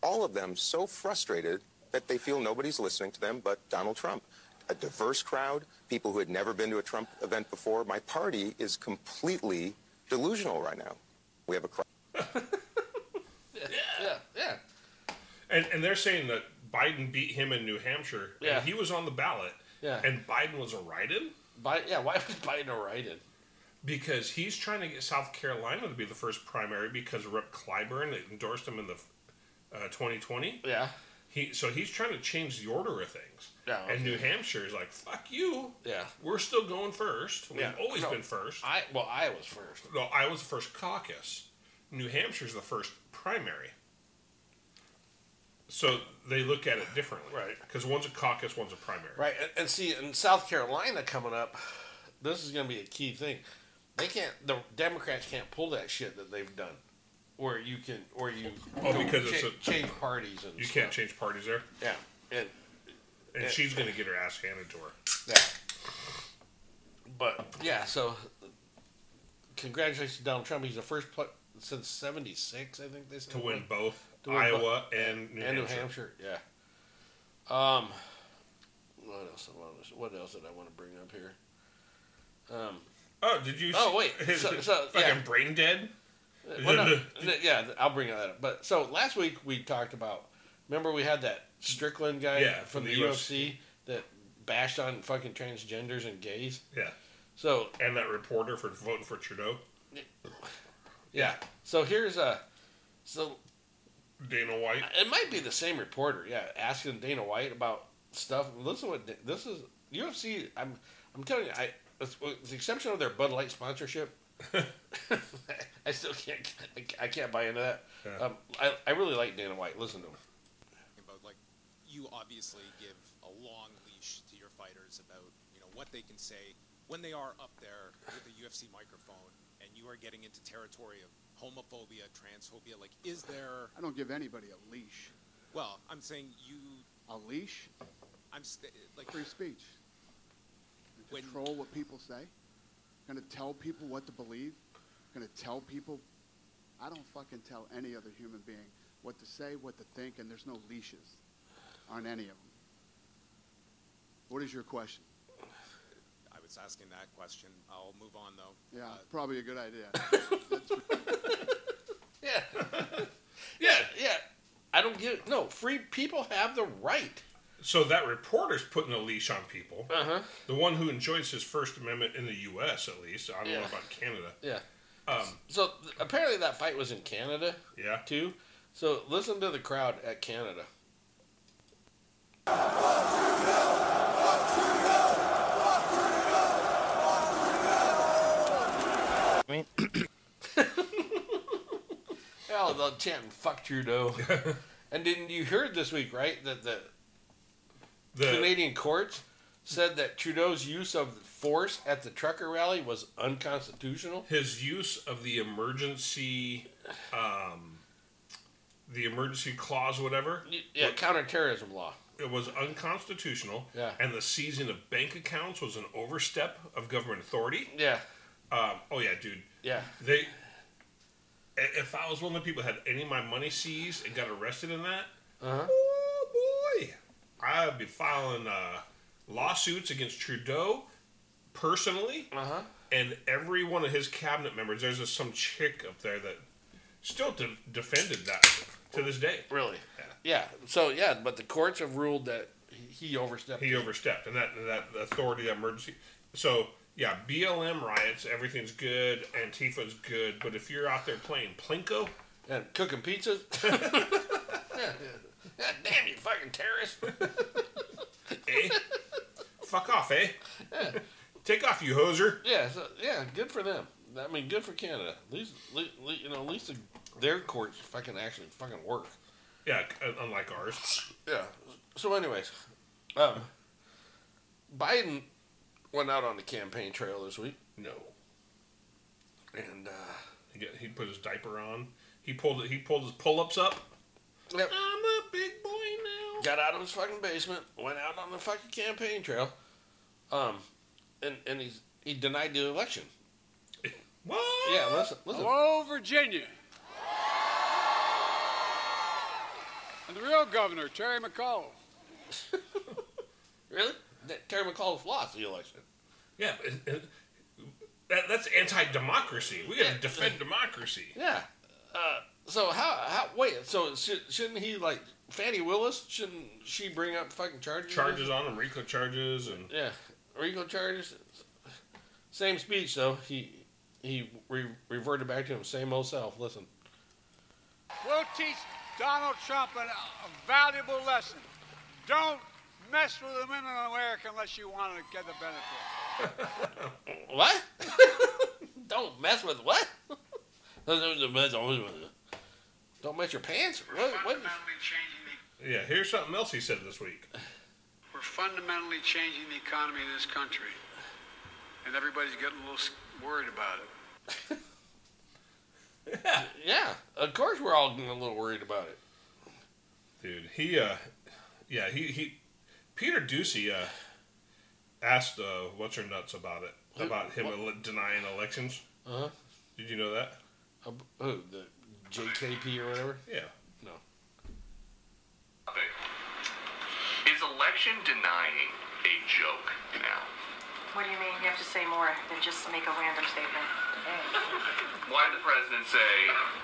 All of them so frustrated that they feel nobody's listening to them but Donald Trump. A diverse crowd, people who had never been to a Trump event before. My party is completely delusional right now. We have a crowd. Yeah, yeah, yeah. And, and they're saying that Biden beat him in New Hampshire. Yeah. And he was on the ballot. Yeah. And Biden was a write-in Bi- yeah. Why was Biden a write-in? because he's trying to get South Carolina to be the first primary because Rep. Clyburn endorsed him in the uh, 2020. Yeah, He so he's trying to change the order of things. Yeah, And. New Hampshire is like, fuck you. yeah. We're still going first. We've Yeah. always No. been first. I well, I was first. No, I was the first caucus. New Hampshire's the first primary. So they look at it differently. Right. Because one's a caucus, one's a primary. Right, and, and see, in South Carolina coming up, this is going to be a key thing. They can't, the Democrats can't pull that shit that they've done, where you can, or you Oh, go because it's a- change parties and You stuff. can't change parties there. Yeah, and And Yeah. she's going to get her ass handed to her. yeah, but yeah. So, congratulations to Donald Trump. He's the first pl- since '76, I think they said To win both To win Iowa and New and Hampshire. New Hampshire. Yeah. Um, what else? I want to- What else did I want to bring up here? Um, Oh, did you? Oh, wait, his so- so, fucking yeah. brain dead. Uh, well, no, yeah, I'll bring that up. But so last week we talked about. Remember we had that Strickland guy Yeah, from, from the, the UFC that bashed on fucking transgenders and gays. Yeah. So And that reporter for voting for Trudeau, yeah, so here's a. So Dana White. Uh, it might be the same reporter. Yeah, asking Dana White about stuff. Listen, what this is UFC. I'm I'm telling you, I with the exception of their Bud Light sponsorship. I still can't. I can't buy into that. Yeah. Um, I, I really like Dana White. Listen to him. about like you obviously give a long leash to your fighters about you know what they can say when they are up there with the UFC microphone and you are getting into territory of homophobia, transphobia. Like, is there? I don't give anybody a leash. Well, I'm saying you. A leash? I'm st- like Free speech. When- Control what people say. Gonna tell people what to believe. Gonna tell people. I don't fucking tell any other human being what to say, what to think, and there's no leashes on any of them. What is your question? I was asking that question. I'll move on though. Yeah, Uh, probably a good idea. Yeah. yeah, yeah. I don't get it. No, free people have the right. So that reporter's putting a leash on people. Uh-huh. The one who enjoys his First Amendment in the U.S. at least. I don't know about Canada. Yeah. Um, So th- apparently that fight was in Canada yeah. too. So listen to the crowd at Canada. I mean, Hell, they're chanting "fuck Trudeau." and didn't you heard this week, right? That the, The- Canadian courts said that Trudeau's use of force at the trucker rally was unconstitutional. His use of the emergency, um, the emergency clause, whatever. Yeah, counterterrorism law. It was unconstitutional. Yeah. And the seizing of bank accounts was an overstep of government authority. Yeah. Um, oh yeah, dude. Yeah. They. If I was one of the people that had any of my money seized and got arrested in that, Uh-huh. Boy, I'd be filing uh, lawsuits against Trudeau personally. Uh huh. and every one of his cabinet members, there's some chick up there that still de- defended that to this day. Really? Yeah. So yeah, but the courts have ruled that he overstepped. He overstepped, and that that authority, that emergency. So yeah, BLM riots, everything's good, Antifa's good, but if you're out there playing plinko and cooking pizzas, yeah, yeah. damn you fucking terrorist! eh? Fuck off, eh? Yeah. Take off, you hoser. Yeah, so, yeah, good for them. I mean, good for Canada. At least, le- le- you know, at least the, their courts fucking actually fucking work. Yeah, uh, unlike ours. Yeah. So, anyways, um, Biden went out on the campaign trail this week. No. And uh, he get, he put his diaper on. He pulled he pulled his pull ups up. Yep. I'm a big boy now. got out of his fucking basement, went out on the fucking campaign trail, um, and and he's he denied the election. What? Yeah, listen, listen. Hello, Virginia. And the real governor, Terry McAuliffe. Really? That Terry McAuliffe lost the election. Yeah, but, uh, that, that's anti-democracy. We gotta defend democracy. Yeah. Uh, so how how wait? So should, shouldn't he like Fani Willis? Shouldn't she bring up fucking charges? Charges on him, RICO charges, and Yeah, RICO charges. Same speech though. He he re- reverted back to him same old self. Listen. We'll teach Donald Trump an, a valuable lesson. Don't mess with the women in America unless you want to get the benefit. What? Don't mess with what? Don't mess your pants. What? what? yeah. Here's something else he said this week. We're fundamentally changing the economy of this country, and everybody's getting a little worried about it. Yeah, yeah. of course we're all getting a little worried about it. Dude, he uh, yeah, he he, Peter Doocy uh, asked uh, what's your nuts about it about him ele- denying elections. Uh huh. Did you know that? Uh, who the JKP or whatever? Yeah. No. Is election denying a joke now? What do you mean? You have to say more than just make a random statement. Why did the president say,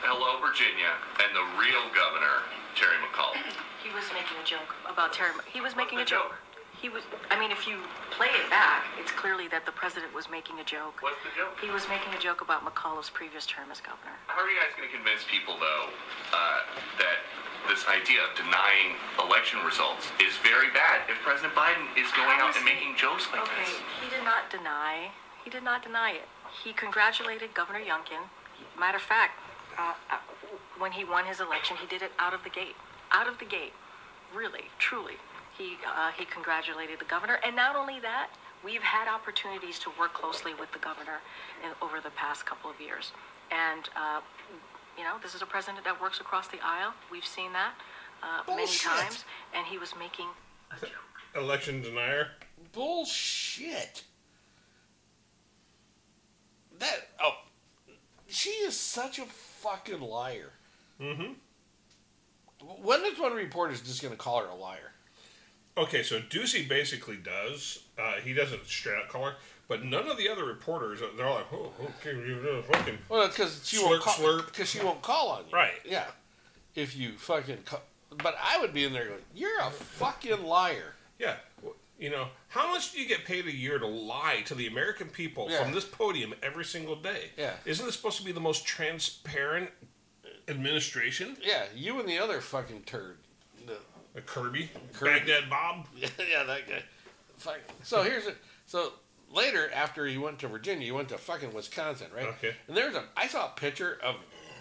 hello, Virginia, and the real governor, Terry McAuliffe? He was making a joke about Terry. He was making a joke. He was. I mean, if you play it back, it's clearly that the president was making a joke. What's the joke? He was making a joke about McAuliffe's previous term as governor. How are you guys going to convince people, though, uh, that this idea of denying election results is very bad if President Biden is going out and making jokes like okay, this? he did not deny. He did not deny it. He congratulated Governor Youngkin. Matter of fact, uh, uh, when he won his election, he did it out of the gate. Out of the gate, really, truly. He uh, he congratulated the governor, and not only that, we've had opportunities to work closely with the governor in, over the past couple of years, and. Uh, you know, this is a president that works across the aisle. We've seen that uh, many times, and he was making a joke. Election denier. Bullshit. That oh, she is such a fucking liar. Mm-hmm. When is one reporter just going to call her a liar? Okay, so Doocy basically does. Uh, he doesn't straight out call her, but none of the other reporters. They're all like, "Oh, okay, you fucking." Well, because she slurp, won't call. Because she won't call on you. Right. Yeah. If you fucking. Call, but I would be in there going, "You're a fucking liar." Yeah. You know, how much do you get paid a year to lie to the American people Yeah. from this podium every single day? Yeah. Isn't this supposed to be the most transparent administration? Yeah, you and the other fucking turd. The, A Kirby, Kirby. Baghdad Bob. Yeah, yeah, that guy. Fuck. So here's it. So later, after he went to Virginia, he went to fucking Wisconsin, right? Okay. And there's a. I saw a picture of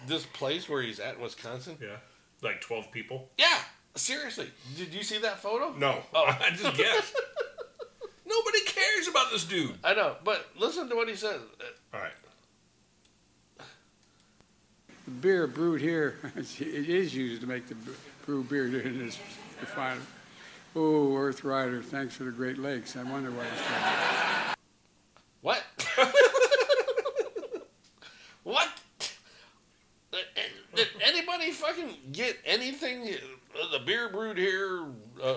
this place where he's at in Wisconsin. Yeah. Like twelve people. Yeah. Seriously, did you see that photo? No, Oh. I just guessed. Nobody cares about this dude. I know, but listen to what he says. All right. The beer brewed here, it is used to make the brew beer in this refinery. Oh, Earth Rider, thanks for the Great Lakes. I wonder why he's trying. What? what? Did anybody fucking get anything? Uh, the beer brewed here. Uh,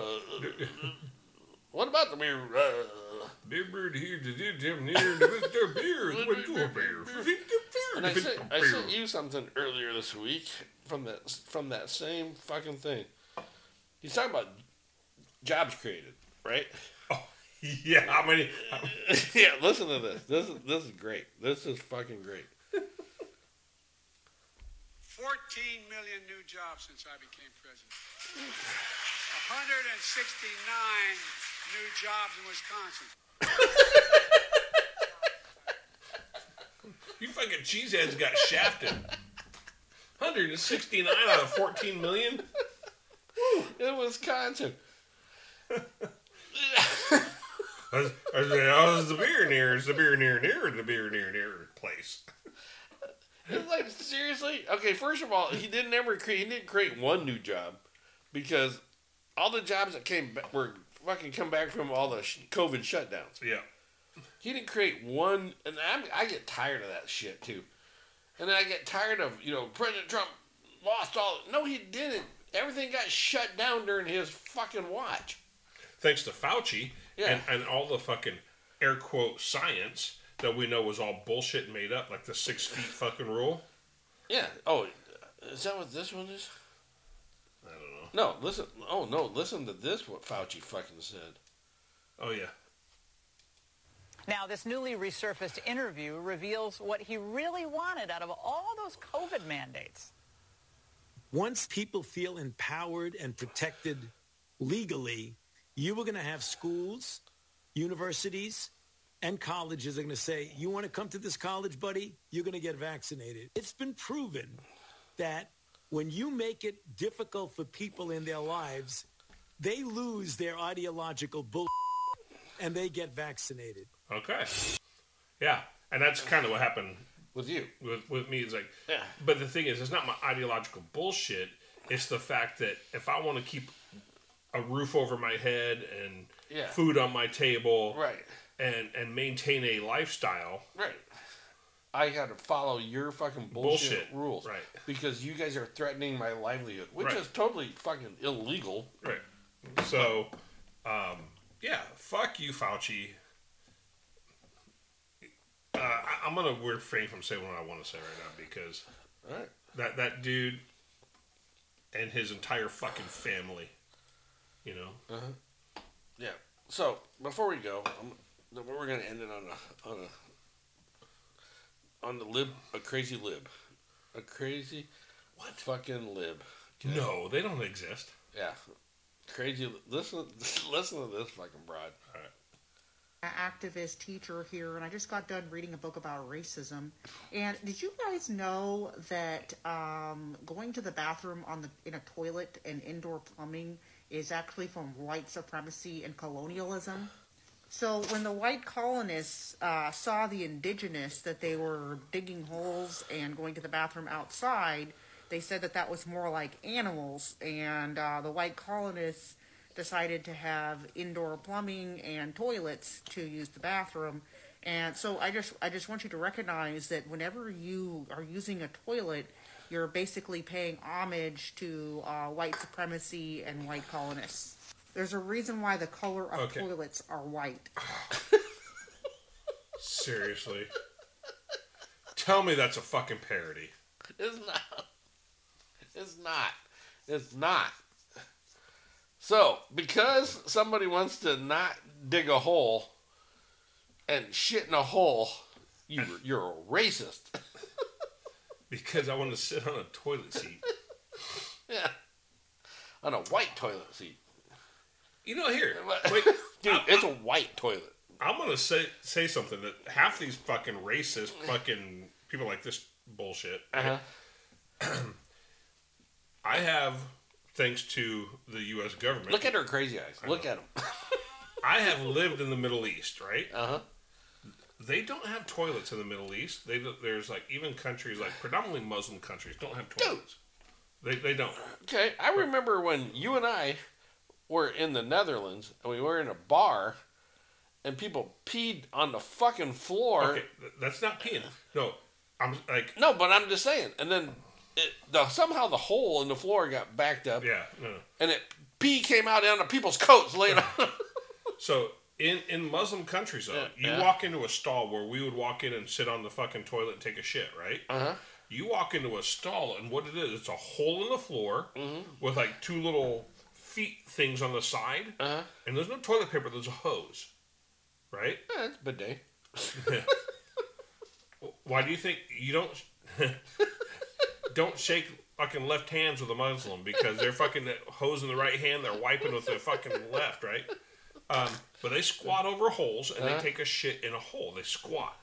what about the beer? Uh, Big bird here to do them near the Mr. Beer. What do a beer? And I sent, I sent you something earlier this week from that from that same fucking thing. He's talking about jobs created, right? Oh Yeah, how many? yeah, listen to this. This is this is great. This is fucking great. 14 million new jobs since I became president. 169 new jobs in Wisconsin. You fucking cheeseheads got shafted. 169 out of 14 million? In Wisconsin. I was, I was like, is the beer near? Is the beer near near the beer near near place? It's like seriously. Okay, first of all, he didn't ever create. He didn't create one new job because all the jobs that came back were fucking come back from all the sh- COVID shutdowns. Yeah. He didn't create one, and I'm, I get tired of that shit too. And then I get tired of you know President Trump lost all. No, he didn't. Everything got shut down during his fucking watch. Thanks to Fauci Yeah. and, and all the fucking air quote science that we know was all bullshit made up, like the six feet fucking rule. Yeah. Oh, is that what this one is? I don't know. No, listen. Oh no, listen to this. What Fauci fucking said. Oh yeah. Now, this newly resurfaced interview reveals what he really wanted out of all those COVID mandates. Once people feel empowered and protected legally, you are going to have schools, universities, and colleges are going to say, You want to come to this college, buddy? You're going to get vaccinated. It's been proven that when you make it difficult for people in their lives, they lose their ideological bull and they get vaccinated. Okay. Yeah, and that's kind of what happened with you. With with me, it's like, Yeah. But the thing is, it's not my ideological bullshit. It's the fact that if I want to keep a roof over my head and Yeah. food on my table, Right. and and maintain a lifestyle, Right. I got to follow your fucking bullshit, Bullshit, rules, right. Because you guys are threatening my livelihood, which Right. is totally fucking illegal. Right. So, um, yeah, fuck you, Fauci. Uh, I, I'm gonna refrain from saying what I want to say right now because Alright. that that dude and his entire fucking family, you know. Uh-huh. Yeah. So before we go, I'm, we're gonna end it on a on a on the lib a crazy lib, a crazy what fucking lib. Okay? No, they don't exist. Yeah. Crazy. Listen. Listen to this fucking broad. All right. Activist teacher here, and I just got done reading a book about racism. And did you guys know that um, going to the bathroom on the in a toilet and indoor plumbing is actually from white supremacy and colonialism? So when the white colonists uh, saw the indigenous that they were digging holes and going to the bathroom outside, they said that that was more like animals, and uh, the white colonists decided to have indoor plumbing and toilets to use the bathroom. And so I just I just want you to recognize that whenever you are using a toilet, you're basically paying homage to uh, white supremacy and white colonists. There's a reason why the color of Okay. toilets are white. Seriously. Tell me that's a fucking parody. It's not. It's not. It's not. So, because somebody wants to not dig a hole and shit in a hole, you you're a racist. Because I want to sit on a toilet seat. yeah. On a white toilet seat. You know, here, wait, Dude, it's a white toilet. I'm gonna say say something that half these fucking racist fucking people like this bullshit. Uh-huh. I have, thanks to the U.S. government. Look at her crazy eyes. I Look know. at them. I have lived in the Middle East, right? Uh huh. They don't have toilets in the Middle East. They there's like even countries like predominantly Muslim countries don't have toilets. They they don't. Okay, I remember when you and I were in the Netherlands and we were in a bar and people peed on the fucking floor. Okay, that's not peeing. No, I'm like No, but I'm just saying. And then it, the, somehow the hole in the floor got backed up. Yeah, no. And it pee came out onto people's coats later. on. So In in Muslim countries, though, Yeah, you yeah. walk into a stall where we would walk in and sit on the fucking toilet and take a shit, right? Uh huh. You walk into a stall, and what it is, it's a hole in the floor Mm-hmm. with like two little feet things on the side, uh-huh. and there's no toilet paper. There's a hose, right? Yeah, it's bidet. Why do you think you don't don't shake fucking left hands with a Muslim because they're fucking hosing the right hand, they're wiping with their fucking left, right? Um, but they squat over holes and Uh-huh. they take a shit in a hole. They squat.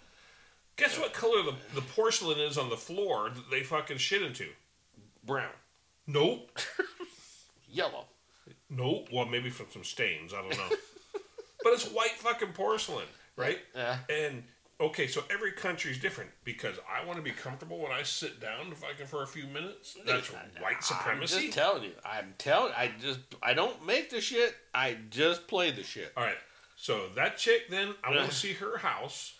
Guess what color the, the porcelain is on the floor that they fucking shit into? Brown. Nope. Yellow. Nope. Well, maybe from some stains. I don't know. but it's white fucking porcelain, right? Yeah. And okay, so every country is different because I want to be comfortable when I sit down if I can for a few minutes. That's white supremacy. I'm just telling you. I'm telling. I just. I don't make the shit. I just play the shit. All right. So that chick, then I want to see her house,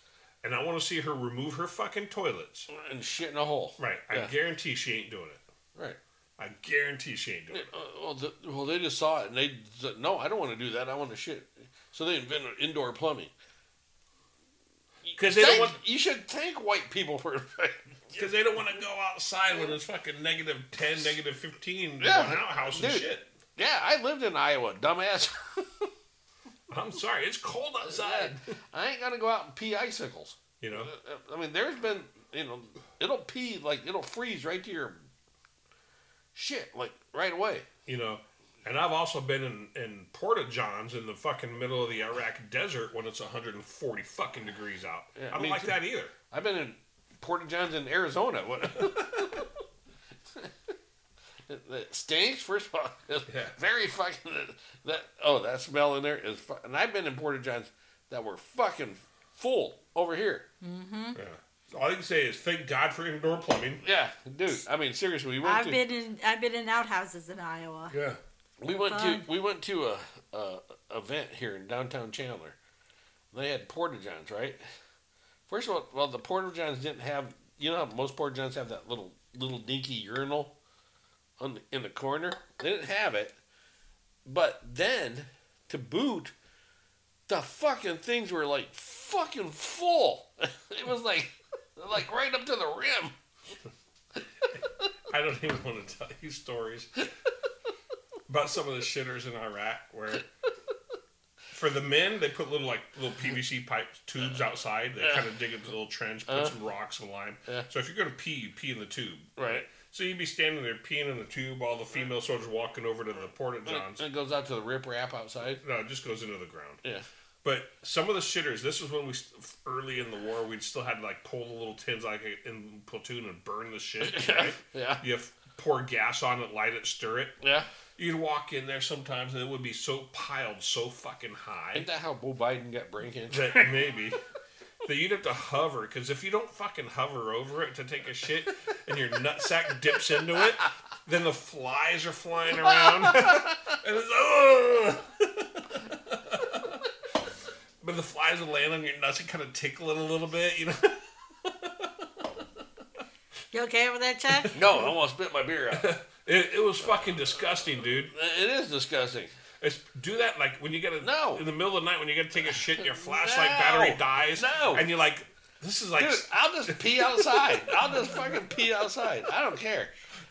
and I want to see her remove her fucking toilets and shit in a hole. Right. I Yeah. guarantee she ain't doing it. Right. I guarantee she ain't doing it. Uh, well, the, well, they just saw it and they said, "No, I don't want to do that. I want to shit." So they invented indoor plumbing. Because they don't want. You should thank white people for. Because they don't want to go outside when it's fucking negative ten, negative fifteen, Yeah, going outhouse and shit. Yeah, I lived in Iowa, dumbass. I'm sorry, it's cold outside. I ain't gonna go out and pee icicles. You know. I mean, there's been, you know, it'll pee like it'll freeze right to your shit, like right away. You know, and I've also been in, in Porta Johns in the fucking middle of the Iraq desert when it's 140 fucking degrees out. Yeah, I don't me like too. that either. I've been in Porta Johns in Arizona. What? It stinks. First of all, it's very fucking. That oh, that smell in there is. Fu- and I've been in Porta Johns that were fucking full over here. Mm-hmm. Yeah. All I can say is thank God for indoor plumbing. Yeah, dude. I mean, seriously, we went I've to. been in I've been in outhouses in Iowa. Yeah. We went Fun. to we went to a, a event here in downtown Chandler. They had porta johns, right? First of all, well, the porta johns didn't have. You know how most porta johns have that little little dinky urinal on the, in the corner. They didn't have it. But then, to boot, the fucking things were like fucking full. it was like like right up to the rim. I don't even want to tell you stories about some of the shitters in Iraq where for the men they put little like little PVC pipe tubes outside. They Yeah. kind of dig into a little trench, put Uh. some rocks and lime. Yeah. So if you're gonna pee, you pee in the tube. Right. So you'd be standing there peeing in the tube while the female soldiers walking over to the porta johns. And it goes out to the rip wrap outside. No, it just goes into the ground. Yeah. But some of the shitters, this was when we early in the war, we'd still had to like pull the little tins like in platoon and burn the shit. Right? Yeah. You have pour gas on it, light it, stir it. Yeah. You'd walk in there sometimes and it would be so piled so fucking high. Isn't that how Beau Biden got brain cancer? that maybe that you'd have to hover because if you don't fucking hover over it to take a shit and your nutsack dips into it, then the flies are flying around and it's ugh. but the flies will land on your nuts and kind of tickle it a little bit, you know. You okay over there, Chuck? No, I almost spit my beer out. It, it was fucking disgusting, dude. It is disgusting. It's, do that like when you get a No. in the middle of the night when you got to take a shit and your flashlight No. battery dies. No. and you're like, this is like Dude, I'll just pee outside. I'll just fucking pee outside. I don't care.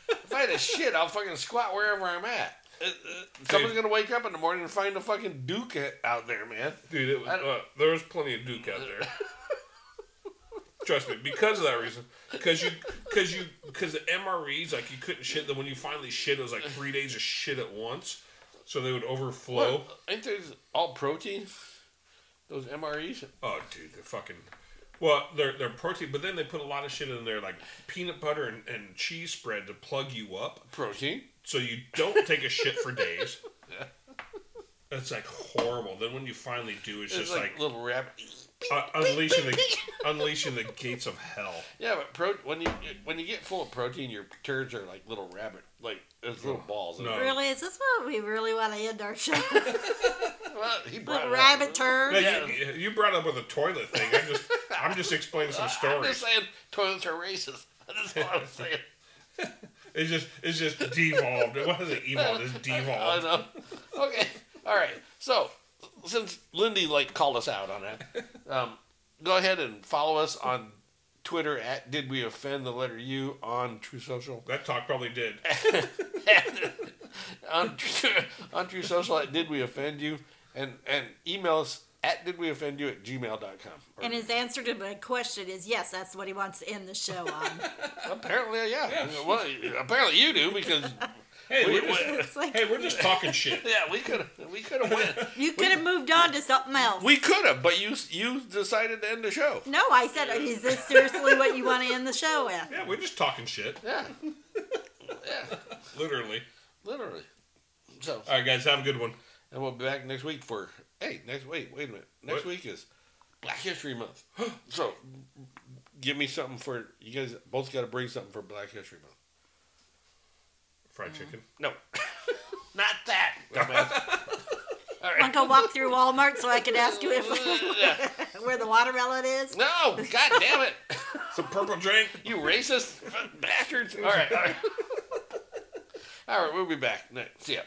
If I had a shit, I'll fucking squat wherever I'm at. Uh, uh, Someone's gonna wake up in the morning and find a fucking Duke out there, man. Dude, it was, uh, there was plenty of Duke out there. Trust me, because of that reason. Because you, because you, because the MREs, like you couldn't shit them when you finally shit. It was like three days of shit at once, so they would overflow. What? Ain't those all protein? Those MREs? Oh, dude, they're fucking. Well, they're they're protein, but then they put a lot of shit in there, like peanut butter and, and cheese spread to plug you up, Protein? so you don't take a shit for days. Yeah. It's like horrible. Then when you finally do, it's, It's just like, like, little rabbit. Uh, unleashing the unleashing the gates of hell. Yeah, but pro- when you when you get full of protein, your turds are like little rabbit, like there's little balls. in No. Really? Is this what we really want to end our show? Well, he brought With rabbit turds? Yeah, you, you brought up with a toilet thing. I just I'm just explaining some stories. I'm stories. just saying toilets are racist. That's all I'm saying. It's just it's just devolved. It wasn't evolved. It's I devolved. know. Okay. All right. So since Lindy like called us out on that, um, go ahead and follow us on Twitter at Did We Offend the Letter U on Truth Social. That talk probably did. on True, on Truth Social at Did We Offend You, and and email us at Did We Offend You at gmail.com. Or And his answer to my question is yes, that's what he wants to end the show on. apparently, yeah. Well, apparently you do because. Hey, we- we're just, like- hey, we're just talking shit. Yeah, we could have. we could have went. You could have moved on to something else. We could have, but you you decided to end the show. no, I said, is this seriously what you want to end the show with? Yeah, we're just talking shit. Yeah. Yeah. Literally. Literally. So. All right, guys, have a good one. And we'll be back next week for hey next wait wait a minute next What? week is Black History Month. so give me something for you guys both got to bring something for Black History Month. Fried mm. chicken. No, not that. dumbass. All Want to go walk through Walmart so I could ask you if where the watermelon is? No, god damn it! Some purple drink. You racist bastards! All right, all right. All right, we'll be back. Next. See ya.